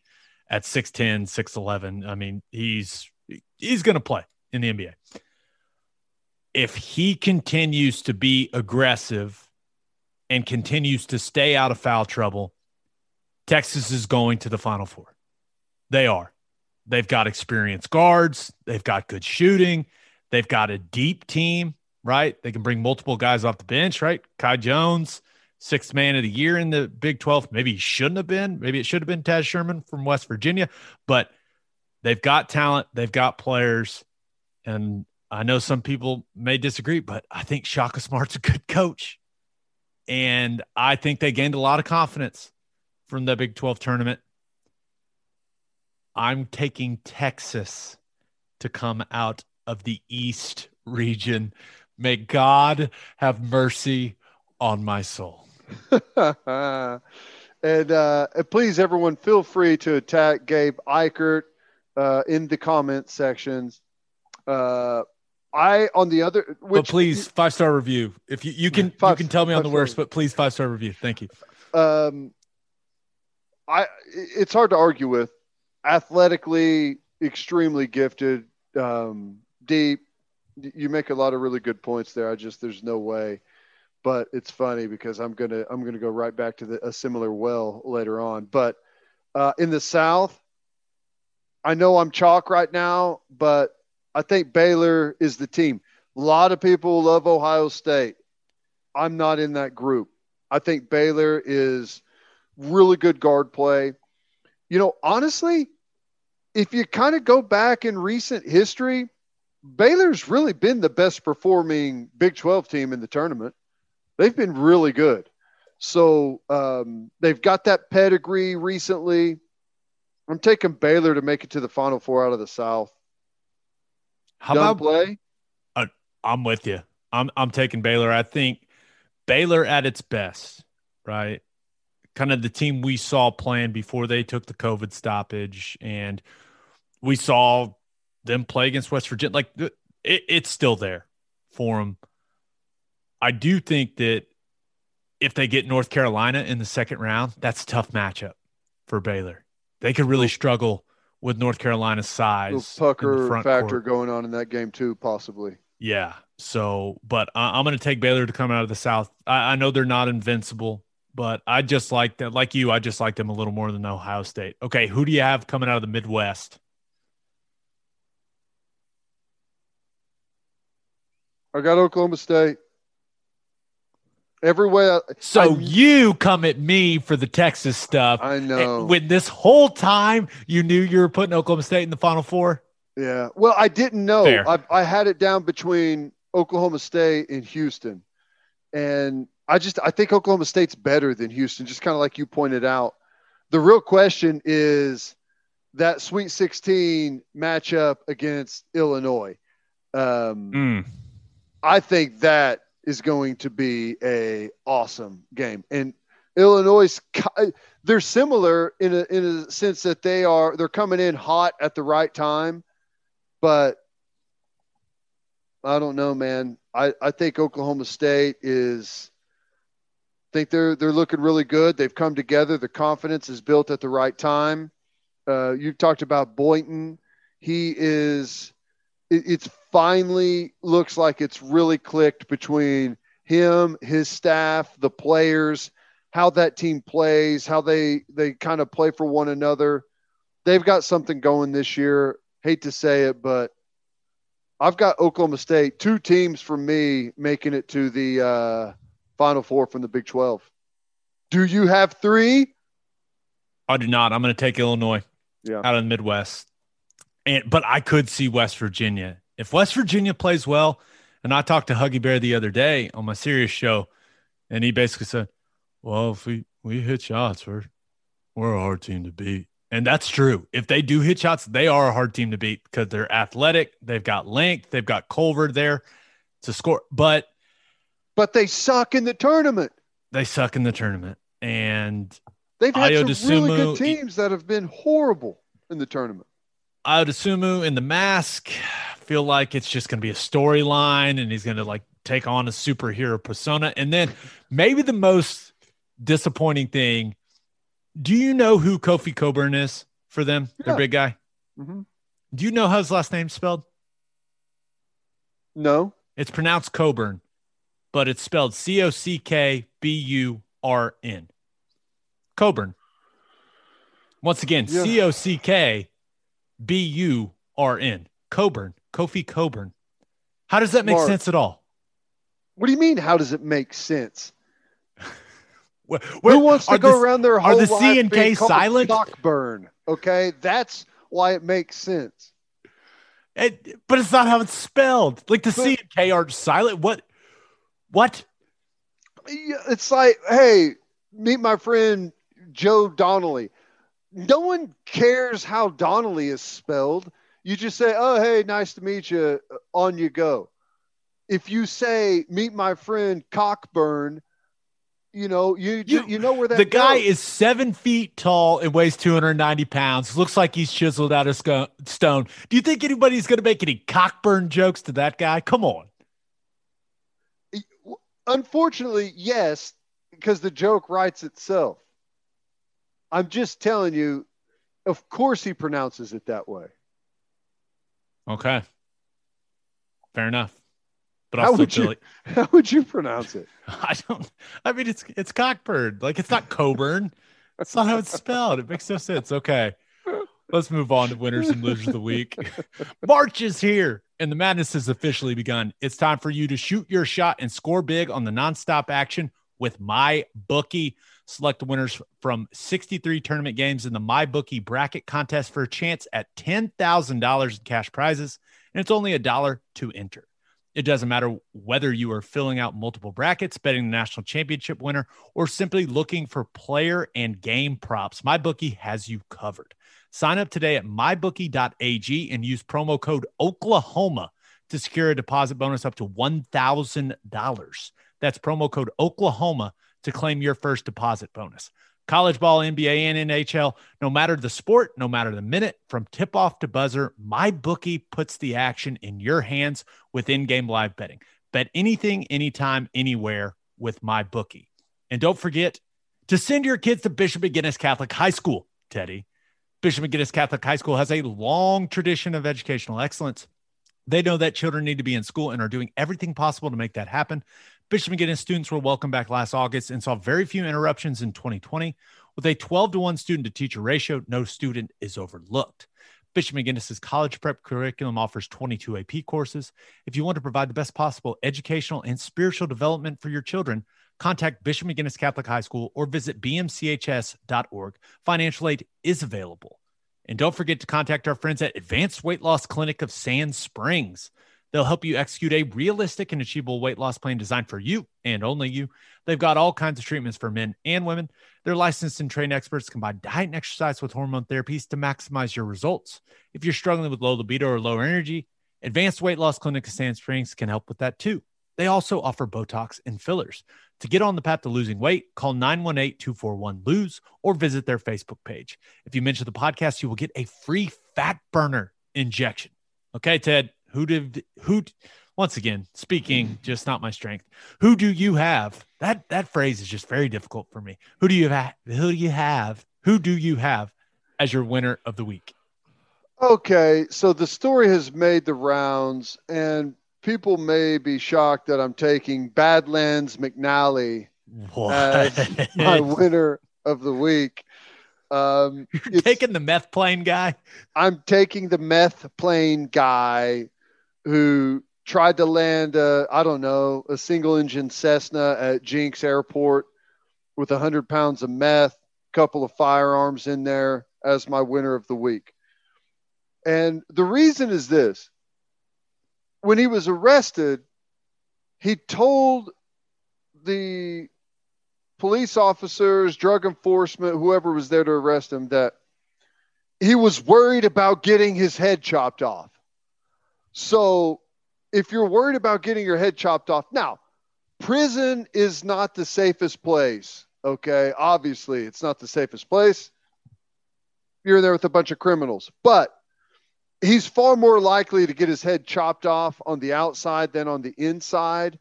at 6'10, 6'11. I mean, he's he's going to play in the NBA. If he continues to be aggressive and continues to stay out of foul trouble, Texas is going to the Final Four. They are. They've got experienced guards, they've got good shooting, they've got a deep team, right? They can bring multiple guys off the bench, right? Kai Jones, sixth man of the year in the Big 12. Maybe he shouldn't have been. Maybe it should have been Taz Sherman from West Virginia, but they've got talent, they've got players. And I know some people may disagree, but I think Shaka Smart's a good coach. And I think they gained a lot of confidence from the Big 12 tournament. I'm taking Texas to come out of the East region. May God have mercy on my soul. *laughs* and uh, please, everyone, feel free to attack Gabe Ikard uh, in the comment sections. Uh, I on the other, which, but please five star review. If you, you can five, you can tell me on the worst, but please five star review. Thank you. Um, I it's hard to argue with. Athletically, extremely gifted, um, deep. You make a lot of really good points there. I just there's no way, but it's funny because I'm gonna I'm gonna go right back to the, a similar well later on. But uh, in the South, I know I'm chalk right now, but I think Baylor is the team. A lot of people love Ohio State. I'm not in that group. I think Baylor is really good guard play. You know, honestly, if you kind of go back in recent history, Baylor's really been the best performing Big 12 team in the tournament. They've been really good. So um, they've got that pedigree recently. I'm taking Baylor to make it to the Final Four out of the South. How about play? Uh, I'm with you. I'm I'm taking Baylor. I think Baylor at its best, right? Kind of the team we saw playing before they took the COVID stoppage, and we saw them play against West Virginia. Like it, it's still there for them. I do think that if they get North Carolina in the second round, that's a tough matchup for Baylor. They could really struggle with North Carolina's size. pucker factor court. going on in that game too, possibly. Yeah. So, but I, am going to take Baylor to come out of the South. I, I, know they're not invincible, but I just like that. Like you, I just like them a little more than Ohio State. Okay, who do you have coming out of the Midwest? I got Oklahoma State. Everywhere. So I, you come at me for the Texas stuff. I know. When this whole time you knew you were putting Oklahoma State in the Final Four. Yeah. Well, I didn't know. I, I had it down between Oklahoma State and Houston, and I just I think Oklahoma State's better than Houston, just kind of like you pointed out. The real question is that Sweet 16 matchup against Illinois. Um, Mm. I think that is going to be a awesome game. And Illinois, they're similar in a, in a sense that they are they're coming in hot at the right time, but I don't know, man. I, I think Oklahoma State is think they're they're looking really good. They've come together. The confidence is built at the right time. Uh, you talked about Boynton. He is. It, it's finally looks like it's really clicked between him, his staff, the players, how that team plays, how they they kind of play for one another. They've got something going this year. Hate to say it, but I've got Oklahoma State, two teams for me making it to the uh, Final Four from the Big 12. Do you have three? I do not. I'm going to take Illinois Yeah. out of the Midwest. And but I could see West Virginia. If West Virginia plays well, and I talked to Huggy Bear the other day on my Sirius show, and he basically said, Well, if we, we hit shots, we're we're a hard team to beat. And that's true. If they do hit shots, they are a hard team to beat because they're athletic, they've got length, they've got Culver there to score, but But they suck in the tournament. they suck in the tournament. And They've had Ayo some really good teams that have been horrible in the tournament. Dosunmu in the mask feel like it's just going to be a storyline and he's going to like take on a superhero persona. And then maybe the most disappointing thing do you know who Kofi Coburn is for them? Their Yeah. big guy. Mhm. Do you know how his last name's spelled? No. It's pronounced Coburn, but it's spelled C O C K B U R N. Coburn. Once again, Yeah. C O C K B U R N. Coburn. Kofi Coburn. How does that make Mark. sense at all? What do you mean? How does it make sense? *laughs* Where, Who wants to go the- around their are the C and K silent? Cockburn. Okay, that's why it makes sense. It, but it's not how it's spelled. Like the C and K are silent. What? What? It's like, hey, meet my friend Joe Donnelly. No one cares how Donnelly is spelled. You just say, oh, hey, nice to meet you. On you go. If you say, meet my friend Cockburn, you know, you you, You- know where that the guy is seven feet tall and weighs 290 pounds. Looks like he's chiseled out of sco- stone. Do you think anybody's going to make any cockburn jokes to that guy? Come on. Unfortunately, yes, because the joke writes itself. I'm just telling you, of course he pronounces it that way. Okay. Fair enough. But How would you- *laughs* How would you pronounce it? *laughs* I don't. I mean, it's it's cockbird. Like it's not Coburn. That's not how it's spelled. It makes no sense. Okay, let's move on to winners and losers of the week. *laughs* March is here, and the madness has officially begun. It's time for you to shoot your shot and score big on the nonstop action with my bookie. Select winners from 63 tournament games in the MyBookie bracket contest for a chance at $10,000 in cash prizes, and it's only a dollar to enter. It doesn't matter whether you are filling out multiple brackets, betting the national championship winner, or simply looking for player and game props. MyBookie has you covered. Sign up today at mybookie.ag and use promo code Oklahoma to secure a deposit bonus up to $1,000. That's promo code Oklahoma to claim your first deposit bonus. College ball, NBA, and NHL, no matter the sport, no matter the minute, from tip off to buzzer, MyBookie puts the action in your hands with in game live betting. Bet anything, anytime, anywhere with MyBookie. And don't forget to send your kids to Bishop McGuinness Catholic High School, Teddy. Bishop McGuinness Catholic High School has a long tradition of educational excellence. They know that children need to be in school and are doing everything possible to make that happen. Bishop McGuinness students were welcomed back last August and saw very few interruptions in 2020. With a 12 to 1 student to teacher ratio, no student is overlooked. Bishop McGuinness's college prep curriculum offers 22 AP courses. If you want to provide the best possible educational and spiritual development for your children, contact Bishop McGuinness Catholic High School or visit bmchs.org. Financial aid is available. And don't forget to contact our friends at Advanced Weight Loss Clinic of Sand Springs. They'll help you execute a realistic and achievable weight loss plan designed for you and only you. They've got all kinds of treatments for men and women. They're licensed and trained experts combine diet and exercise with hormone therapies to maximize your results. If you're struggling with low libido or lower energy, Advanced Weight Loss Clinic of Sand Springs can help with that too. They also offer Botox and fillers. To get on the path to losing weight, call 918 241 LOSE or visit their Facebook page. If you mention the podcast, you will get a free fat burner injection. Okay, Ted, who did, who, once again, speaking, just not my strength. Who do you have? That, that phrase is just very difficult for me. Who do you have? Who do you have? Who do you have as your winner of the week? Okay, so the story has made the rounds, and people may be shocked that I'm taking Badlands McNally What? as my *laughs* winner of the week. Um, You're taking the meth plane guy. I'm taking the meth plane guy who tried to land a, I don't know, a single engine Cessna at Jinx Airport with 100 pounds of meth, a couple of firearms in there as my winner of the week. And the reason is this when he was arrested, he told the police officers, drug enforcement, whoever was there to arrest him, that he was worried about getting his head chopped off. So, if you're worried about getting your head chopped off, now, prison is not the safest place. Okay. Obviously, it's not the safest place. You're in there with a bunch of criminals, but he's far more likely to get his head chopped off on the outside than on the inside.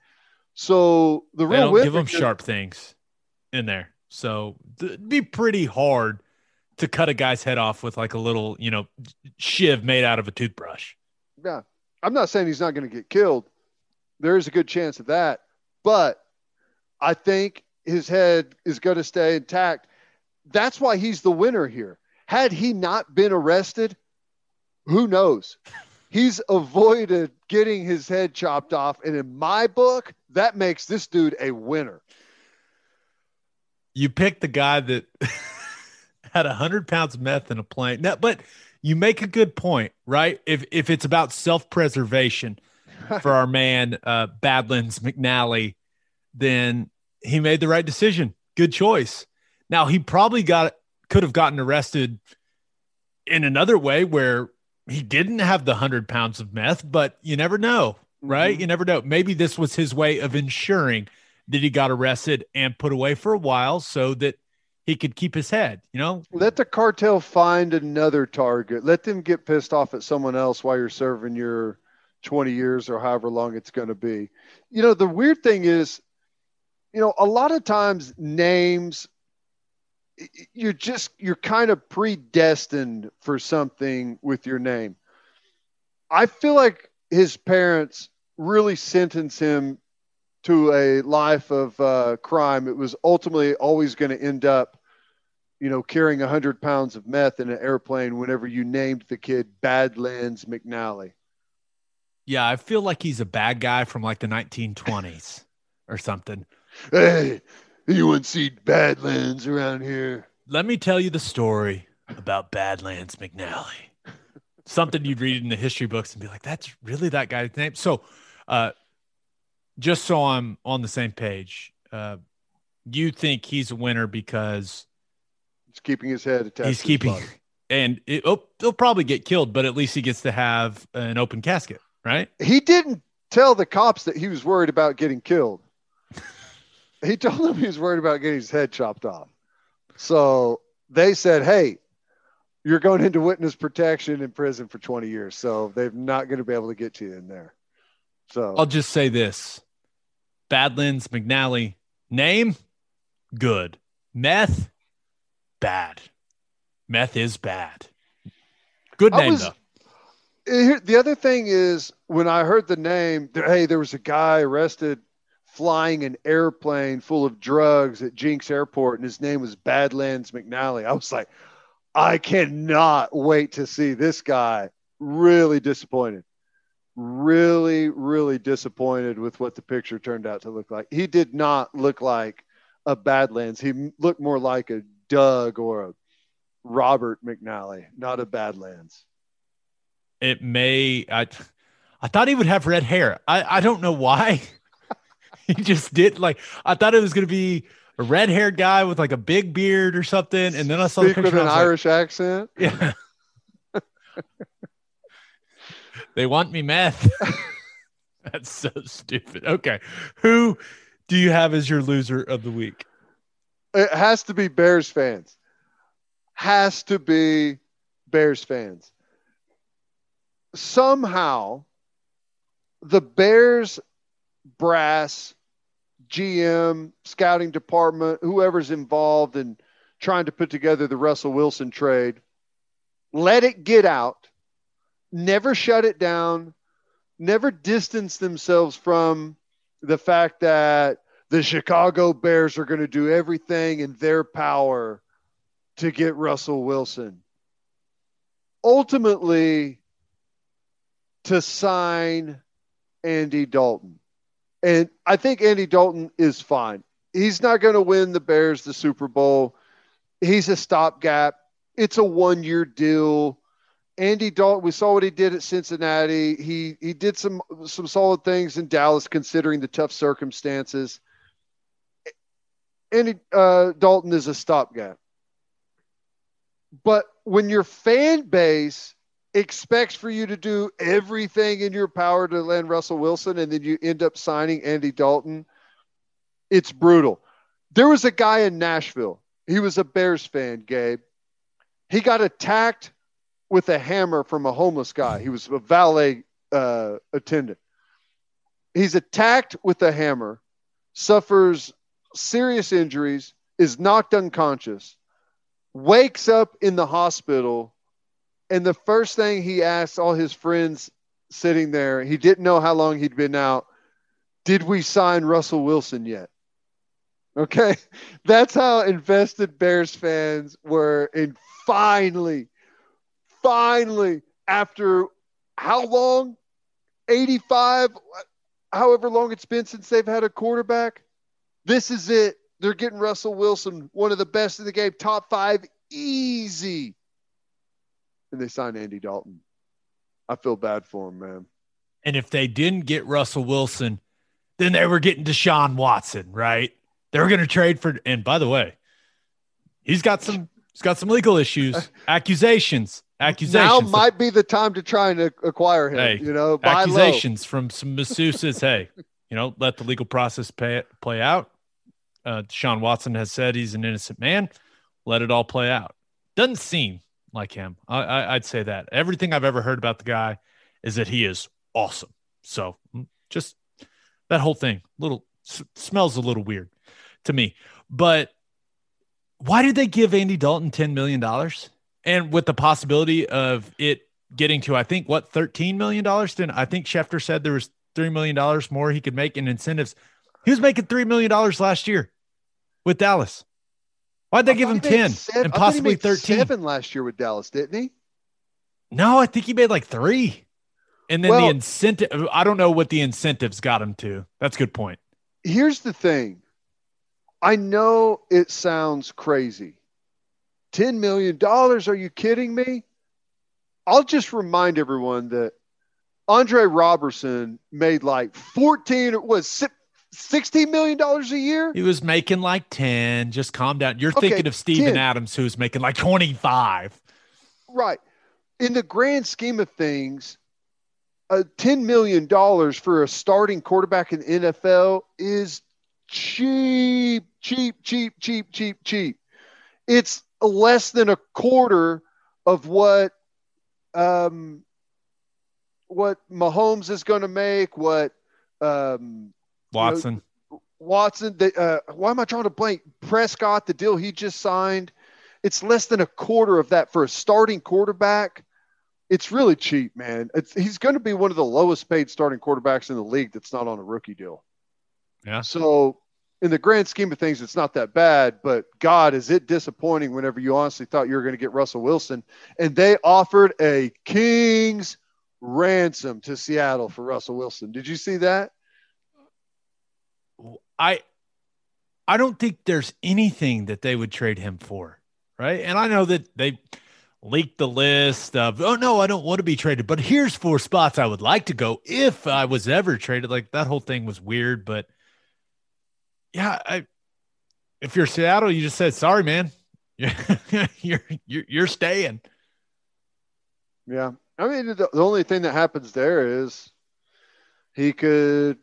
So, the They real don't give them for- sharp things in there. So th- it'd be pretty hard to cut a guy's head off with like a little, you know, shiv made out of a toothbrush. Yeah. I'm not saying he's not going to get killed. There is a good chance of that. But I think his head is going to stay intact. That's why he's the winner here. Had he not been arrested, who knows? He's avoided getting his head chopped off. And in my book, that makes this dude a winner. You picked the guy that *laughs* had a hundred pounds of meth in a plane. But you make a good point, right? If if it's about self preservation *laughs* for our man uh, Badlands McNally, then he made the right decision. Good choice. Now he probably got could have gotten arrested in another way where he didn't have the hundred pounds of meth, but you never know, right? Mhm. You never know. Maybe this was his way of ensuring that he got arrested and put away for a while so that he could keep his head, you know? Let the cartel find another target. Let them get pissed off at someone else while you're serving your 20 years or however long it's going to be. You know, the weird thing is, you know, a lot of times names, you're just, you're kind of predestined for something with your name. I feel like his parents really sentenced him to a life of uh, crime. It was ultimately always going to end up you know, carrying 100 pounds of meth in an airplane whenever you named the kid Badlands McNally. Yeah, I feel like he's a bad guy from like the 1920s *laughs* or something. Hey, you wouldn't see Badlands around here. Let me tell you the story about Badlands McNally. *laughs* Something you'd read in the history books and be like, that's really that guy's name. So, uh, just so I'm on the same page, uh, you think he's a winner because He's keeping his head attached. he's keeping, and it, oh, he'll probably get killed, but at least he gets to have an open casket, right? He didn't tell the cops that he was worried about getting killed. he told them he was worried about getting his head chopped off. So they said, hey, you're going into witness protection in prison for 20 years. So they're not going to be able to get you in there. So I'll just say this Badlands McNally, name good. Meth, bad. Meth is bad. Good name, was- though. Eh, the other thing is when I heard the name, hey, there was a guy arrested flying an airplane full of drugs at Jinx Airport, and his name was Badlands McNally. I was like, I cannot wait to see this guy. Really disappointed. Really, really disappointed with what the picture turned out to look like. He did not look like a Badlands. He looked more like a Doug or a Robert McNally, not a Badlands. It may, I, I thought he would have red hair. I, I don't know why. *laughs* he just did like I thought it was gonna be a red haired guy with like a big beard or something. And then I saw Speak the picture. with an like, Irish accent. *laughs* Yeah. they want me meth. *laughs* That's so stupid. Okay. Who do you have as your loser of the week? It has to be Bears fans. Has to be Bears fans. Somehow, the Bears brass, GM, scouting department, whoever's involved in trying to put together the Russell Wilson trade, let it get out, never shut it down, never distance themselves from the fact that the Chicago Bears are going to do everything in their power to get Russell Wilson. Ultimately, to sign Andy Dalton. And I think Andy Dalton is fine. He's not going to win the Bears the Super Bowl. He's a stopgap. It's a one year deal. Andy Dalton, we saw what he did at Cincinnati. He he did some some solid things in Dallas, considering the tough circumstances. Andy uh, Dalton is a stopgap. But when your fan base expects for you to do everything in your power to land Russell Wilson, and then you end up signing Andy Dalton, it's brutal. There was a guy in Nashville. He was a Bears fan, Gabe. He got attacked with a hammer from a homeless guy. He was a valet uh, attendant. He's attacked with a hammer, suffers serious injuries, is knocked unconscious, wakes up in the hospital, and the first thing he asks all his friends sitting there, he didn't know how long he'd been out. Did we sign Russell Wilson yet? Okay. *laughs* That's how invested Bears fans were. And finally, finally, after how long? 85, however long it's been since they've had a quarterback. This is it. They're getting Russell Wilson, one of the best in the game, top five, easy. And they signed Andy Dalton. I feel bad for him, man. And if they didn't get Russell Wilson, then they were getting Deshaun Watson, right? They were going to trade for. And by the way, he's got some. He's got some legal issues, accusations, *laughs* accusations. Now might be the time to try and acquire him. Hey, you know, accusations from some masseuses. hey, you know, let the legal process pay, play out. Uh, Deshaun Watson has said he's an innocent man. Let it all play out. Doesn't seem like him. I, I'd say that. Everything I've ever heard about the guy is that he is awesome. So mm, just that whole thing, little s- smells a little weird to me. But why did they give Andy Dalton $10 million? And with the possibility of it getting to, I think, what, $13 million? Then I think Schefter said there was $3 million more he could make in incentives. He was making $3 million last year with Dallas. Why'd they I give him thought he made 10 seven- and I thought he possibly 13? Seven last year with Dallas, didn't he? No, I think he made like three. And then Well- the incentive, I don't know what the incentives got him to. That's a good point. Here's the thing. I know it sounds crazy. $10 million? Are you kidding me? I'll just remind everyone that Andre Roberson made like 14 or was $16 million a year. He was making like 10. Just calm down. You're Okay, thinking of Steven 10. Adams, who's making like 25. Right. In the grand scheme of things, uh, $10 million for a starting quarterback in the NFL is cheap, cheap, cheap, cheap, cheap, cheap. It's less than a quarter of what um, what Mahomes is going to make, what um, Watson. Watson, the, uh, why am I trying to blank? Prescott, the deal he just signed, it's less than a quarter of that for a starting quarterback. It's really cheap, man. It's, he's going to be one of the lowest paid starting quarterbacks in the league that's not on a rookie deal. Yeah. So, in the grand scheme of things, it's not that bad. But God, is it disappointing whenever you honestly thought you were going to get Russell Wilson, and they offered a king's ransom to Seattle for Russell Wilson. Did you see that? I I don't think there's anything that they would trade him for, right? And I know that they leaked the list of, oh no, I don't want to be traded, but here's four spots I would like to go if I was ever traded. Like that whole thing was weird, but yeah, I if you're Seattle, you just said, sorry, man. *laughs* you're you're you're staying. Yeah. I mean, the, the only thing that happens there is he could,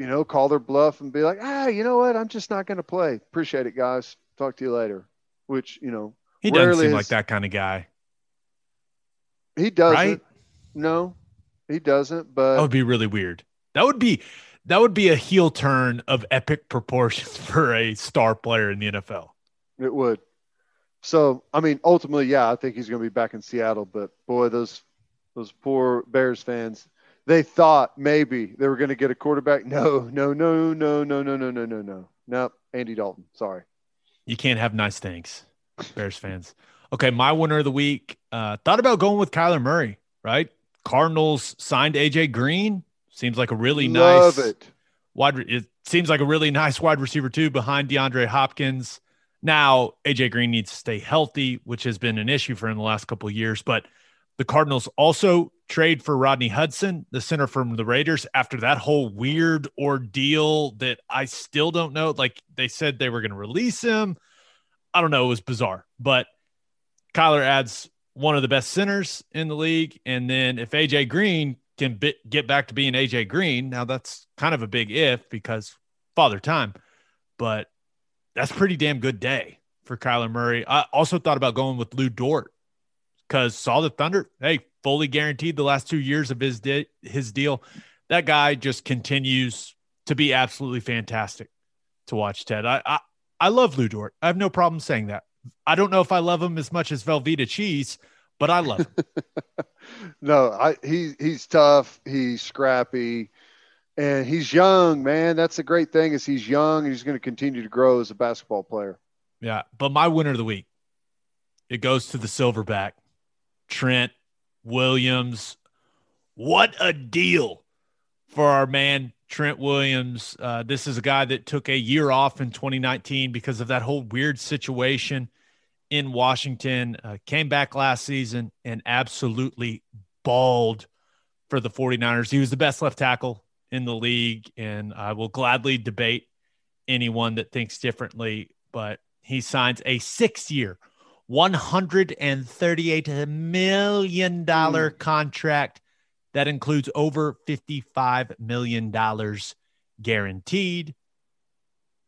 you know, call their bluff and be like, ah, you know what? I'm just not going to play. Appreciate it, guys. Talk to you later. Which, you know, he doesn't seem like that kind of guy. He doesn't. Right? No, he doesn't. But that would be really weird. That would be that would be a heel turn of epic proportions *laughs* for a star player in the NFL. It would. So, I mean, ultimately, yeah, I think he's going to be back in Seattle. But boy, those those poor Bears fans, they thought maybe they were going to get a quarterback. No, no, no, no, no, no, no, no, no, no. Nope. Andy Dalton. Sorry. You can't have nice things, Bears fans. Okay, my winner of the week. Uh, thought about going with Kyler Murray. Right, Cardinals signed AJ Green. Seems like a really Love nice it. wide. It seems like a really nice wide receiver too behind DeAndre Hopkins. Now AJ Green needs to stay healthy, which has been an issue for him the last couple of years. But the Cardinals also trade for Rodney Hudson, the center from the Raiders, after that whole weird ordeal that I still don't know. Like they said they were going to release him. I don't know. It was bizarre, but Kyler adds one of the best centers in the league. And then if AJ Green can get back to being AJ Green, now that's kind of a big if because father time, but that's pretty damn good day for Kyler Murray. I also thought about going with Lu Dort because saw the Thunder. Hey, fully guaranteed the last two years of his de- his deal. That guy just continues to be absolutely fantastic to watch. Ted, I I, I love Lu Dort. I have no problem saying that. I don't know if I love him as much as Velveeta cheese, but I love him. *laughs* no, I he he's tough. He's scrappy and he's young, man. That's the great thing is he's young and he's going to continue to grow as a basketball player. Yeah, but my winner of the week, it goes to the Silverback, Trent Williams. What a deal for our man Trent Williams. Uh, this is a guy that took a year off in 2019 because of that whole weird situation in Washington. Uh, came back last season and absolutely balled for the 49ers. He was the best left tackle in the league, and I will gladly debate anyone that thinks differently. But he signs a six year, $138 million mm. contract that includes over $55 million guaranteed.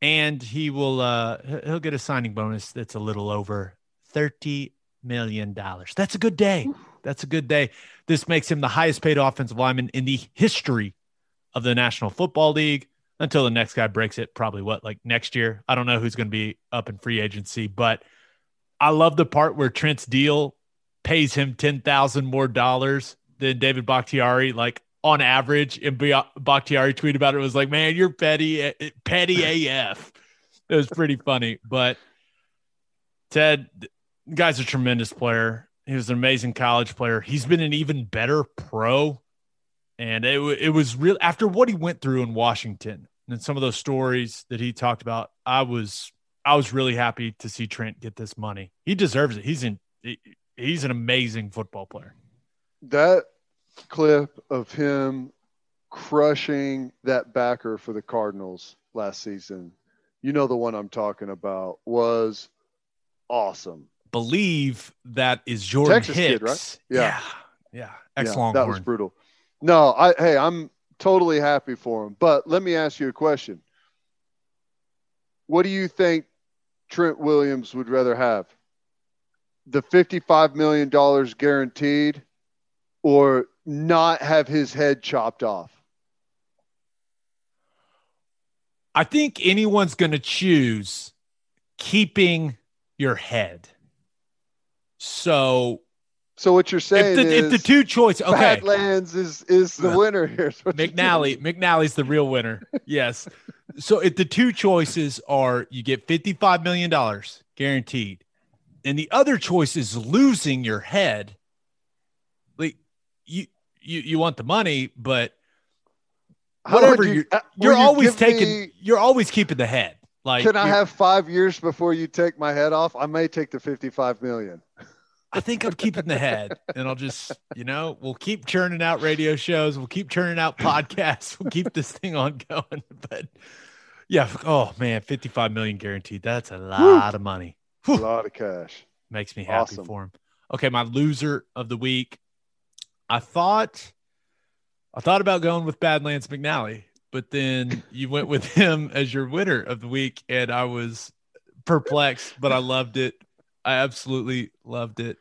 And he will uh he'll get a signing bonus that's a little over 30 million dollars. That's a good day. That's a good day. This makes him the highest paid offensive lineman in the history of the National Football League until the next guy breaks it. Probably what, like next year? I don't know who's going to be up in free agency, but I love the part where Trent's deal pays him 10,000 more dollars than David Bakhtiari, like on average. And Bakhtiari tweeted about it, it was like, man, you're petty, eh, eh, petty *laughs* AF. It was pretty funny. But Ted, guy's a tremendous player. He was an amazing college player. He's been an even better pro and it, it was real after what he went through in Washington and some of those stories that he talked about. I was I was really happy to see Trent get this money. He deserves it. He's in he's an amazing football player. That clip of him crushing that backer for the Cardinals last season, you know the one I'm talking about, was awesome. Believe that is Jordan Texas Hicks. kid, right? Yeah. Yeah. yeah. Ex yeah, That was brutal. No, I hey, I'm totally happy for him. But let me ask you a question. What do you think Trent Williams would rather have? The $55 million guaranteed or not have his head chopped off? I think anyone's going to choose keeping your head. So so what you're saying if the, is if the two choice, okay, Badlands is is the *laughs* winner here. McNally, McNally's the real winner. Yes. so if the two choices are you get 55 million dollars guaranteed, and the other choice is losing your head, like you you you want the money, but whatever you, are you're uh, always taking me, you're always keeping the head. Like can I have five years before you take my head off? I may take the 55 million. I think I'm keeping the head, and I'll just, you know, we'll keep churning out radio shows, we'll keep churning out podcasts, we'll keep this thing on going. *laughs* But yeah, oh man, 55 million guaranteed. That's a lot Woo. of money. Whew. A lot of cash. Makes me happy awesome. for him. Okay, my loser of the week. I thought, I thought about going with Badlands McNally, but then you went with *laughs* him as your winner of the week, and I was perplexed, but I loved it. I absolutely loved it.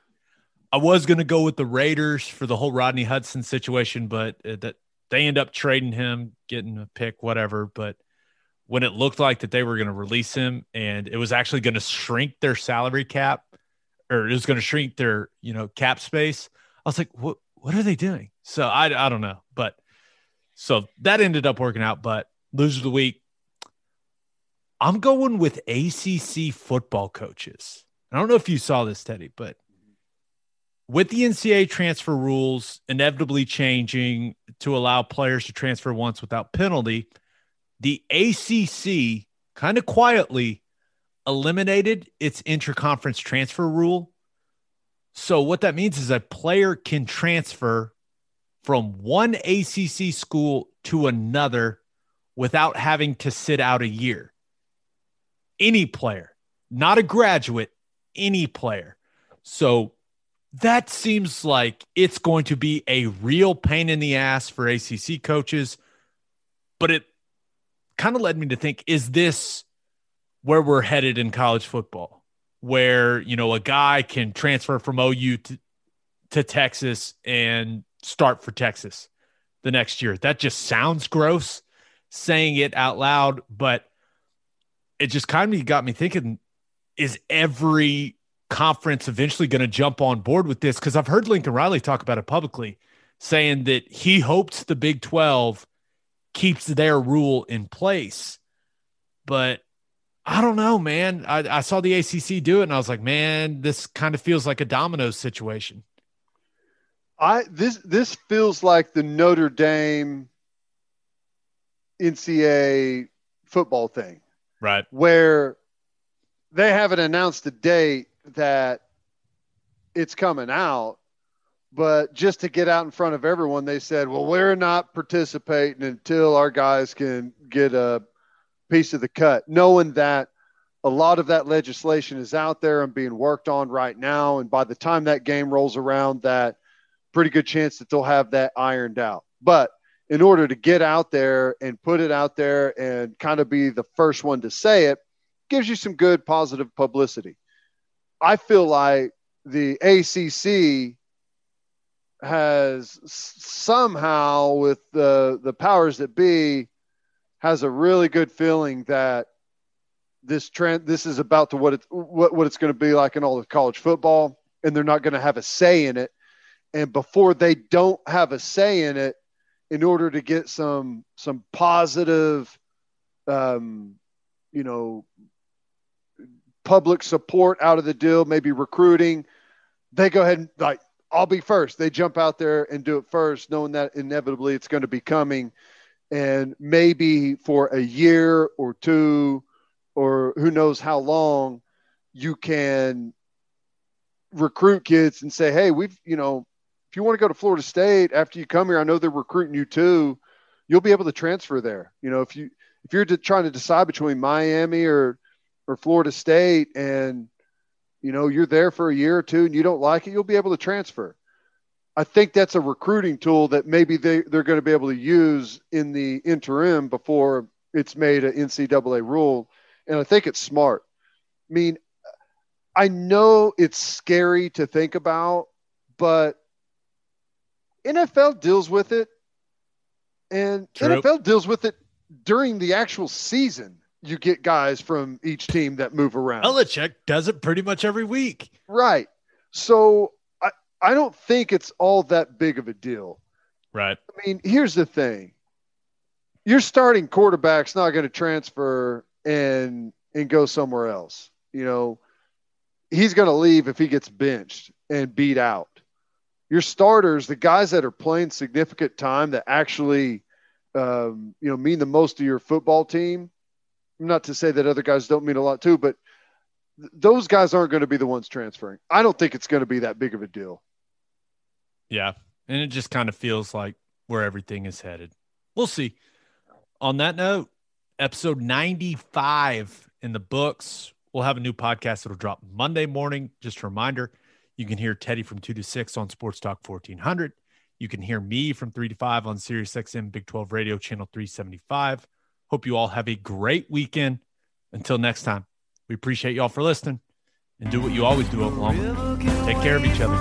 I was going to go with the Raiders for the whole Rodney Hudson situation, but uh, that they end up trading him, getting a pick, whatever. But when it looked like that they were going to release him and it was actually going to shrink their salary cap or it was going to shrink their, you know, cap space, I was like, what, what are they doing? So I, I don't know. But so that ended up working out. But loser of the week, I'm going with ACC football coaches. I don't know if you saw this, Teddy, but with the NCAA transfer rules inevitably changing to allow players to transfer once without penalty, the ACC kind of quietly eliminated its interconference transfer rule. So, what that means is a player can transfer from one ACC school to another without having to sit out a year. Any player, not a graduate, any player. So that seems like it's going to be a real pain in the ass for ACC coaches. But it kind of led me to think is this where we're headed in college football? Where, you know, a guy can transfer from OU to, to Texas and start for Texas the next year. That just sounds gross saying it out loud, but it just kind of got me thinking is every conference eventually going to jump on board with this? Because I've heard Lincoln Riley talk about it publicly, saying that he hopes the Big 12 keeps their rule in place. But I don't know, man. I, I saw the ACC do it and I was like, man, this kind of feels like a dominoes situation. I this this feels like the Notre Dame NCAA football thing. Right. Where they haven't announced a date that it's coming out, but just to get out in front of everyone, they said, "Well, we're not participating until our guys can get a piece of the cut," knowing that a lot of that legislation is out there and being worked on right now, and by the time that game rolls around, that pretty good chance that they'll have that ironed out. But in order to get out there and put it out there and kind of be the first one to say it, gives you some good positive publicity. I feel like the ACC has somehow, with the the powers that be, has a really good feeling that this trend this is about to what it's what, what it's going to be like in all of college football, and they're not going to have a say in it. And before they don't have a say in it, in order to get some some positive, um, you know, public support out of the deal, maybe recruiting, they go ahead and like, I'll be first. They jump out there and do it first, knowing that inevitably it's going to be coming. And maybe for a year or two, or who knows how long, you can recruit kids and say, hey, we've, you know, if you want to go to Florida State after you come here, I know they're recruiting you too. You'll be able to transfer there. You know, if you if you're trying to decide between Miami or or Florida State and you know you're there for a year or two and you don't like it, you'll be able to transfer. I think that's a recruiting tool that maybe they, they're going to be able to use in the interim before it's made an NCAA rule. And I think it's smart. I mean, I know it's scary to think about, but NFL deals with it, and True. NFL deals with it during the actual season you get guys from each team that move around. Belichick does it pretty much every week. Right. So I, I don't think it's all that big of a deal. Right. I mean, here's the thing. Your starting quarterback's not going to transfer and and go somewhere else. You know, he's going to leave if he gets benched and beat out. Your starters, the guys that are playing significant time that actually um, you know mean the most to your football team, not to say that other guys don't mean a lot too, but those guys aren't going to be the ones transferring. I don't think it's going to be that big of a deal. Yeah. And it just kind of feels like where everything is headed. We'll see. On that note, episode 95 in the books. We'll have a new podcast that'll drop Monday morning. Just a reminder you can hear Teddy from 2 to 6 on Sports Talk 1400. You can hear me from 3 to 5 on Sirius XM Big 12 Radio, channel 375. Hope you all have a great weekend. Until next time, we appreciate y'all for listening and do what you always do, Oklahoma. Take care of each other.